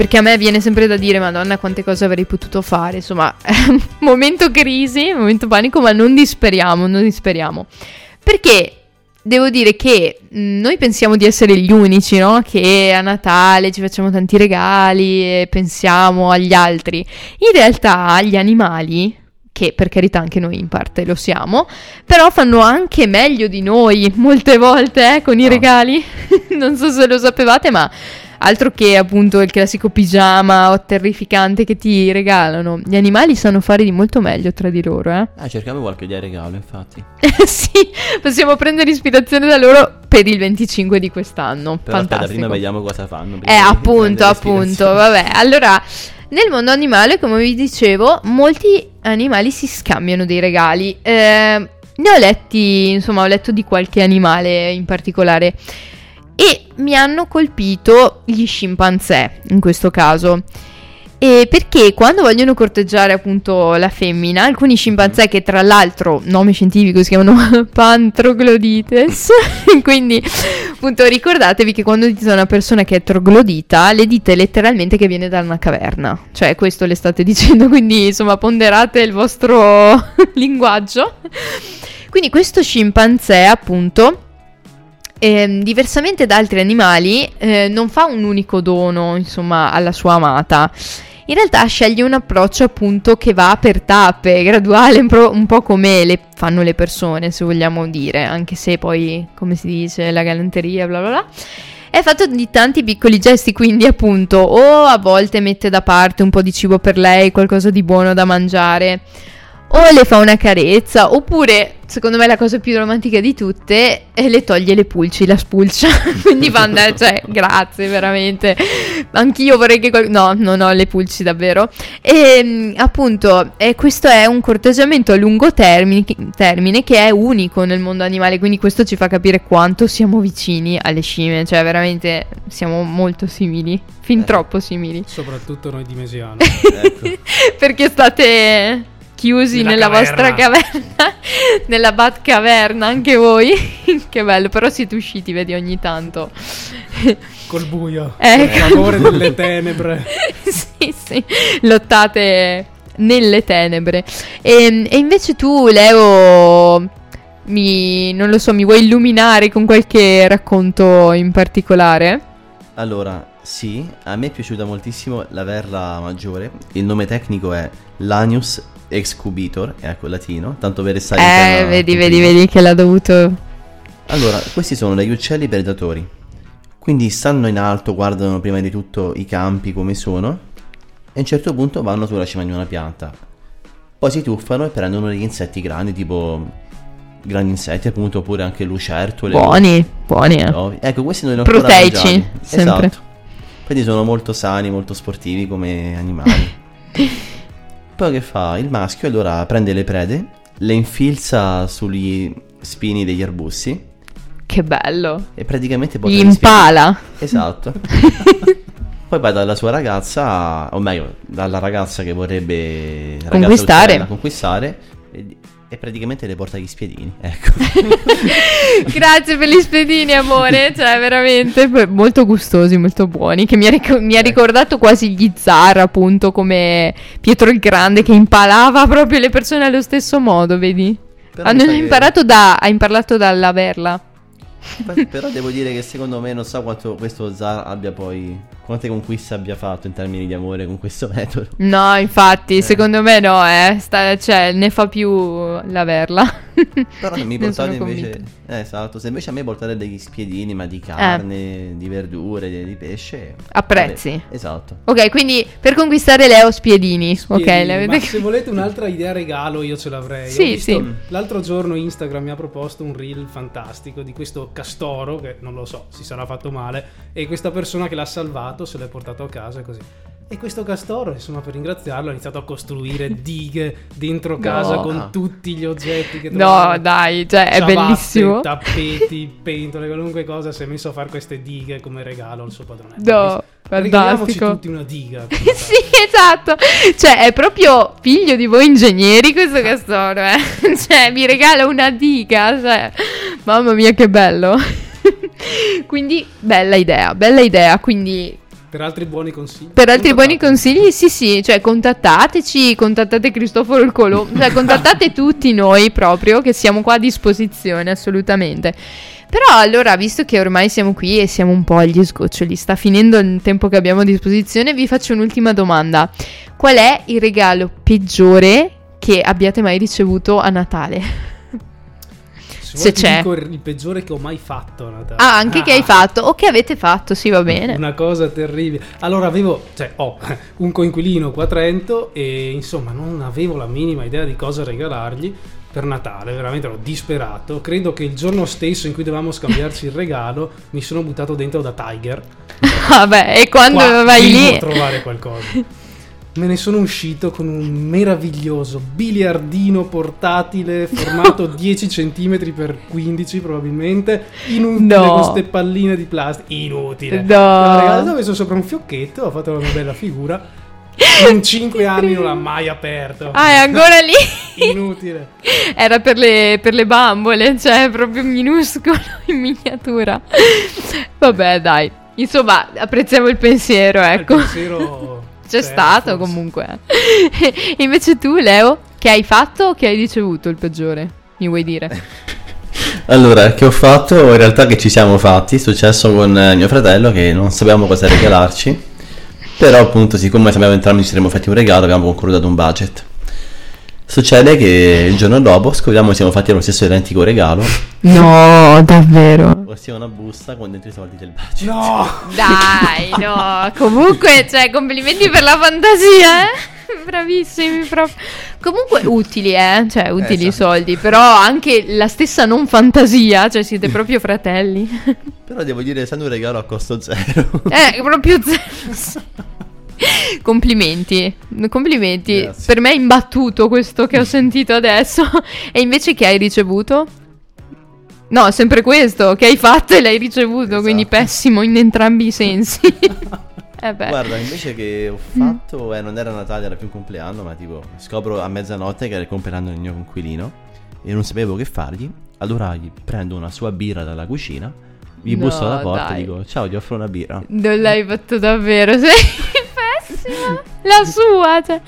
Perché a me viene sempre da dire, Madonna, quante cose avrei potuto fare. Insomma, (laughs) momento crisi, momento panico, ma non disperiamo, non disperiamo. Perché devo dire che mh, noi pensiamo di essere gli unici, no? Che a Natale ci facciamo tanti regali e pensiamo agli altri. In realtà gli animali, che per carità anche noi in parte lo siamo, però fanno anche meglio di noi molte volte eh, con i regali. (laughs) non so se lo sapevate, ma altro che appunto il classico pigiama o terrificante che ti regalano. Gli animali sanno fare di molto meglio tra di loro, eh. Ah, cerchiamo qualche idea regalo, infatti. (laughs) sì, possiamo prendere ispirazione da loro per il 25 di quest'anno. Però aspetta, Fantastico. prima vediamo cosa fanno. Eh, appunto, appunto, vabbè. Allora, nel mondo animale, come vi dicevo, molti animali si scambiano dei regali. Eh, ne ho letti, insomma, ho letto di qualche animale in particolare. E mi hanno colpito gli scimpanzé, in questo caso. E perché quando vogliono corteggiare appunto la femmina, alcuni scimpanzé che tra l'altro, nome scientifico, si chiamano (laughs) Pantroglodites, (laughs) quindi appunto ricordatevi che quando dite a una persona che è troglodita, le dite letteralmente che viene da una caverna, cioè questo le state dicendo, quindi insomma ponderate il vostro (laughs) linguaggio. Quindi questo scimpanzé appunto ehm, diversamente da altri animali, eh, non fa un unico dono, insomma, alla sua amata. In realtà sceglie un approccio appunto che va per tappe, graduale, un po' come le fanno le persone, se vogliamo dire, anche se poi, come si dice, la galanteria, bla bla bla. È fatto di tanti piccoli gesti, quindi appunto o a volte mette da parte un po' di cibo per lei, qualcosa di buono da mangiare, o le fa una carezza, oppure, secondo me la cosa più romantica di tutte, è le toglie le pulci, la spulcia. (laughs) Quindi fa andare, cioè, grazie, veramente. Anch'io vorrei che... qual- no, non ho le pulci davvero. E mm, appunto, eh, questo è un corteggiamento a lungo termine, termine che è unico nel mondo animale, quindi questo ci fa capire quanto siamo vicini alle scimmie, cioè veramente siamo molto simili, fin troppo simili. Soprattutto noi di Mesiano. (laughs) Perché state chiusi Nella nella, vostra caverna. (laughs) nella Bat caverna, anche voi. (laughs) che bello, però siete usciti, vedi, ogni tanto. Col buio. (laughs) Eh, Col favore delle tenebre. sì, sì, lottate nelle tenebre. E, e invece tu, Leo, mi, non lo so, mi vuoi illuminare con qualche racconto in particolare? Allora, sì, a me è piaciuta moltissimo la verla maggiore. Il nome tecnico è Lanius excubitor, è ecco il latino, tanto per restare Eh, vedi, vedi, prima. vedi che l'ha dovuto... Allora, questi sono degli uccelli predatori. Quindi stanno in alto, guardano prima di tutto i campi come sono e a un certo punto vanno sulla cima di una pianta. Poi si tuffano e prendono degli insetti grandi, tipo grandi insetti appunto, oppure anche lucertole. Buoni, buoni, eh. Ecco, questi non ho ancora Proteici, sempre. Esatto. Quindi sono molto sani, molto sportivi come animali. (laughs) Poi che fa? Il maschio allora prende le prede, le infilza sugli spini degli arbusti Che bello. e praticamente Gli spini- impala. Esatto. (laughs) Poi va dalla sua ragazza, o meglio, dalla ragazza che vorrebbe Conquistare. uccella, conquistare e, praticamente le porta gli spiedini. (laughs) Ecco. (laughs) Grazie per gli spiedini, amore. Cioè, veramente molto gustosi, molto buoni. Che mi ha, ric- mi ha ricordato quasi gli zar, appunto, come Pietro il Grande che impalava proprio le persone allo stesso modo, vedi? Però Hanno sa che- imparato da. Ha imparato dall'averla. (laughs) Però devo dire che secondo me non so quanto questo zar abbia poi. Quante conquiste abbia fatto in termini di amore con questo (laughs) metodo. No, infatti, secondo me no, eh. Sta- cioè, ne fa più l'averla. Però (laughs) se mi portate invece. Eh, esatto. Se invece a me portate degli spiedini, ma di carne, di verdure, di, di pesce. Apprezzi. vabbè, esatto. Ok, quindi per conquistare Leo spiedini. Spiedini, le ma se volete un'altra idea regalo io ce l'avrei. Ho Sì, visto- sì. L'altro giorno Instagram mi ha proposto un reel fantastico di questo castoro che non lo so, si sarà fatto male e questa persona che l'ha salvato se l'è portato a casa e così. E questo castoro, insomma, per ringraziarlo, ha iniziato a costruire (laughs) dighe dentro casa No. con tutti gli oggetti che No, trovava. dai, cioè, è Ciabatte, bellissimo. Tappeti, (laughs) pentole, qualunque cosa. Si è messo a fare queste dighe come regalo al suo padrone. No, Regaliamoci fantastico. tutti una diga. (laughs) sì, esatto. Cioè, è proprio figlio di voi ingegneri questo castoro, eh. cioè, mi regala una diga, cioè. Mamma mia, che bello. quindi, bella idea, bella idea. Quindi, Per altri buoni consigli. per altri buoni consigli, sì, sì, cioè, contattateci, contattate Cristoforo il Colombo, cioè, (laughs) contattate tutti noi proprio, che siamo qua a disposizione, assolutamente. Però allora, visto che ormai siamo qui e siamo un po' agli sgoccioli, sta finendo il tempo che abbiamo a disposizione, vi faccio un'ultima domanda. Qual è il regalo peggiore che abbiate mai ricevuto a Natale? Se, Se c'è. dico il peggiore che ho mai fatto a Natale. Ah, anche che hai fatto o che avete fatto, sì, va bene. Una cosa terribile. Allora avevo, cioè ho (laughs) un coinquilino qua a Trento e insomma non avevo la minima idea di cosa regalargli per Natale, veramente ero disperato. Credo che il giorno stesso in cui dovevamo scambiarci il regalo mi sono buttato dentro da Tiger. (laughs) Vabbè, e quando Qua vai lì... trovare qualcosa. (laughs) Me ne sono uscito con un meraviglioso biliardino portatile (laughs) formato 10 cm per 15 probabilmente, inutile No. con queste palline di plastica, inutile. No. L'ho messo sopra un fiocchetto, ho fatto una bella figura. In (laughs) 5 anni non l'ha mai aperto. Ah, è ancora lì? (laughs) Inutile. Era per le, per le bambole, cioè proprio minuscolo in miniatura. Vabbè, dai. Insomma, apprezziamo il pensiero, ecco. Il pensiero C'è c'è, stato forse. comunque. (laughs) invece tu, Leo, che hai fatto o che hai ricevuto il peggiore? Mi vuoi dire? (laughs) Allora, che ho fatto? In realtà che ci siamo fatti, è successo con eh, mio fratello che non sapevamo cosa regalarci, però appunto siccome sapevamo entrambi ci saremmo fatti un regalo abbiamo concordato un budget. Succede che il giorno dopo scopriamo che siamo fatti lo stesso identico regalo, No, davvero. ossia una busta con dentro i soldi del budget. No! (laughs) Dai, no. Comunque, cioè, complimenti per la fantasia, eh. (laughs) Bravissimi proprio. Comunque utili, eh. Cioè, utili i Esatto. soldi. Però anche la stessa non fantasia. Cioè, siete (laughs) proprio fratelli. Però devo dire, essendo un regalo a costo zero. eh, proprio zero. (laughs) Complimenti, complimenti. Grazie. Per me è imbattuto questo che ho (laughs) sentito adesso. (laughs) E invece che hai ricevuto? No, sempre questo che hai fatto e l'hai ricevuto, quindi Esatto. pessimo in entrambi i sensi. eh. Guarda, invece che ho fatto, eh, non era Natale, era più un compleanno, ma tipo scopro a mezzanotte che era il compleanno del mio conquilino e non sapevo che fargli. Allora gli prendo una sua birra dalla cucina, gli No, busso alla porta dai. e dico ciao, ti offro una birra. Non l'hai fatto davvero, sei la sua. cioè.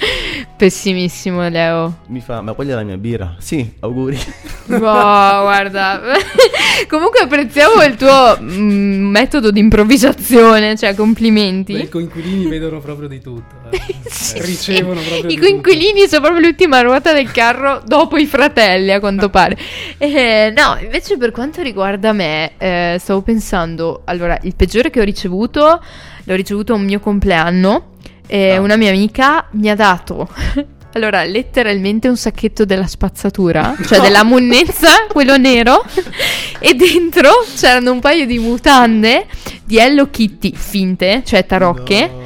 Pessimissimo, Leo. Mi fa, ma quella è la mia birra. Sì, auguri. Wow, guarda. (laughs) Comunque apprezziamo il tuo mm, metodo di improvvisazione, cioè complimenti. I coinquilini vedono proprio di tutto. eh. (laughs) Eh, Ricevono proprio I di coinquilini sono proprio l'ultima ruota del carro dopo i fratelli, a quanto (laughs) pare. Eh, no, invece per quanto riguarda me, eh, stavo pensando, allora, il peggiore che ho ricevuto, l'ho ricevuto a un mio compleanno. E Una mia amica mi ha dato, (laughs) allora, letteralmente un sacchetto della spazzatura, (laughs) cioè della monnezza, quello nero, e dentro c'erano un paio di mutande di Hello Kitty finte, cioè tarocche.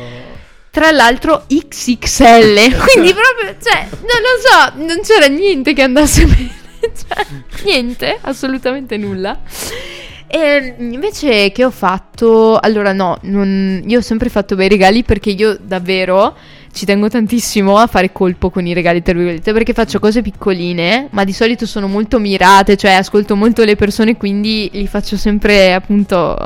Tra l'altro XXL, (laughs) quindi proprio, cioè, non lo so, non c'era niente che andasse bene, cioè, niente, assolutamente nulla. E invece che ho fatto, allora no, non- io ho sempre fatto bei regali perché io davvero ci tengo tantissimo a fare colpo con i regali, tra virgolette, perché faccio cose piccoline, ma di solito sono molto mirate, cioè ascolto molto le persone, quindi li faccio sempre appunto,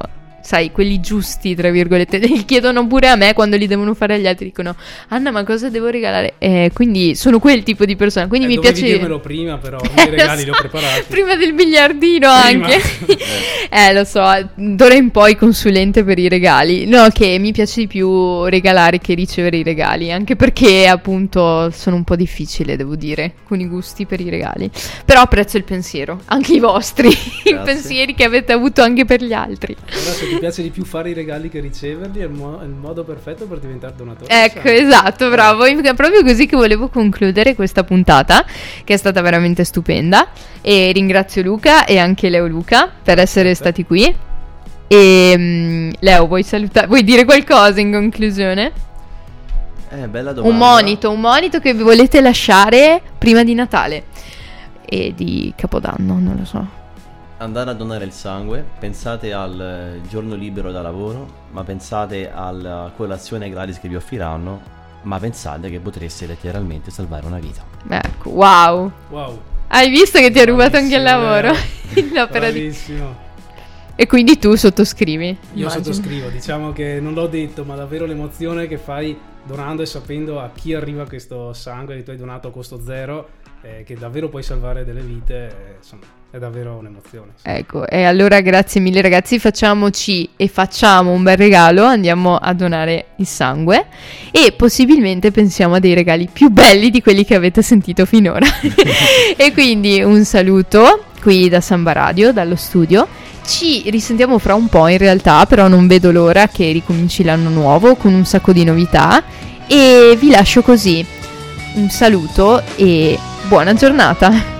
sai, quelli giusti, tra virgolette. Li (laughs) chiedono pure a me quando li devono fare agli altri, dicono Anna, ma cosa devo regalare? Eh, quindi sono quel tipo di persona, quindi Eh, mi piace... dirmelo prima, però, i Eh, lo (laughs) regali li ho so. preparati. Prima del biliardino Prima. anche. (laughs) eh, lo so, d'ora in poi consulente per i regali. No, che mi piace di più regalare che ricevere i regali, anche perché appunto sono un po' difficile, devo dire, con i gusti per i regali. Però apprezzo il pensiero, anche i vostri, i pensieri che avete avuto anche per gli altri. Ti piace di più fare i regali che riceverli, è il, mo- è il modo perfetto per diventare donatore. Ecco, esatto, bravo. È proprio così che volevo concludere questa puntata, che è stata veramente stupenda. E ringrazio Luca e anche Leo Luca per essere stati qui. E mm, Leo, vuoi salutare? Vuoi dire qualcosa in conclusione? Eh, bella domanda. Un monito, un monito che vi volete lasciare prima di Natale e di Capodanno, non lo so. Andare a donare il sangue, pensate al eh, giorno libero da lavoro, ma pensate alla colazione gratis che vi offriranno, ma pensate che potreste letteralmente salvare una vita. Ecco, wow. Wow. Hai visto che ti ha rubato anche il lavoro? (laughs) L'opera di- Bravissimo. E quindi tu sottoscrivi. Io immagino. sottoscrivo, diciamo che non l'ho detto, ma davvero l'emozione che fai donando e sapendo a chi arriva questo sangue che tu hai donato a costo zero, eh, che davvero puoi salvare delle vite, eh, insomma, è davvero un'emozione. Ecco, e allora grazie mille ragazzi, facciamoci e facciamo un bel regalo, andiamo a donare il sangue e possibilmente pensiamo a dei regali più belli di quelli che avete sentito finora. (laughs) e quindi un saluto qui da Samba Radio, dallo studio. Ci risentiamo fra un po' in realtà, però non vedo l'ora che ricominci l'anno nuovo con un sacco di novità e vi lascio così. Un saluto e buona giornata.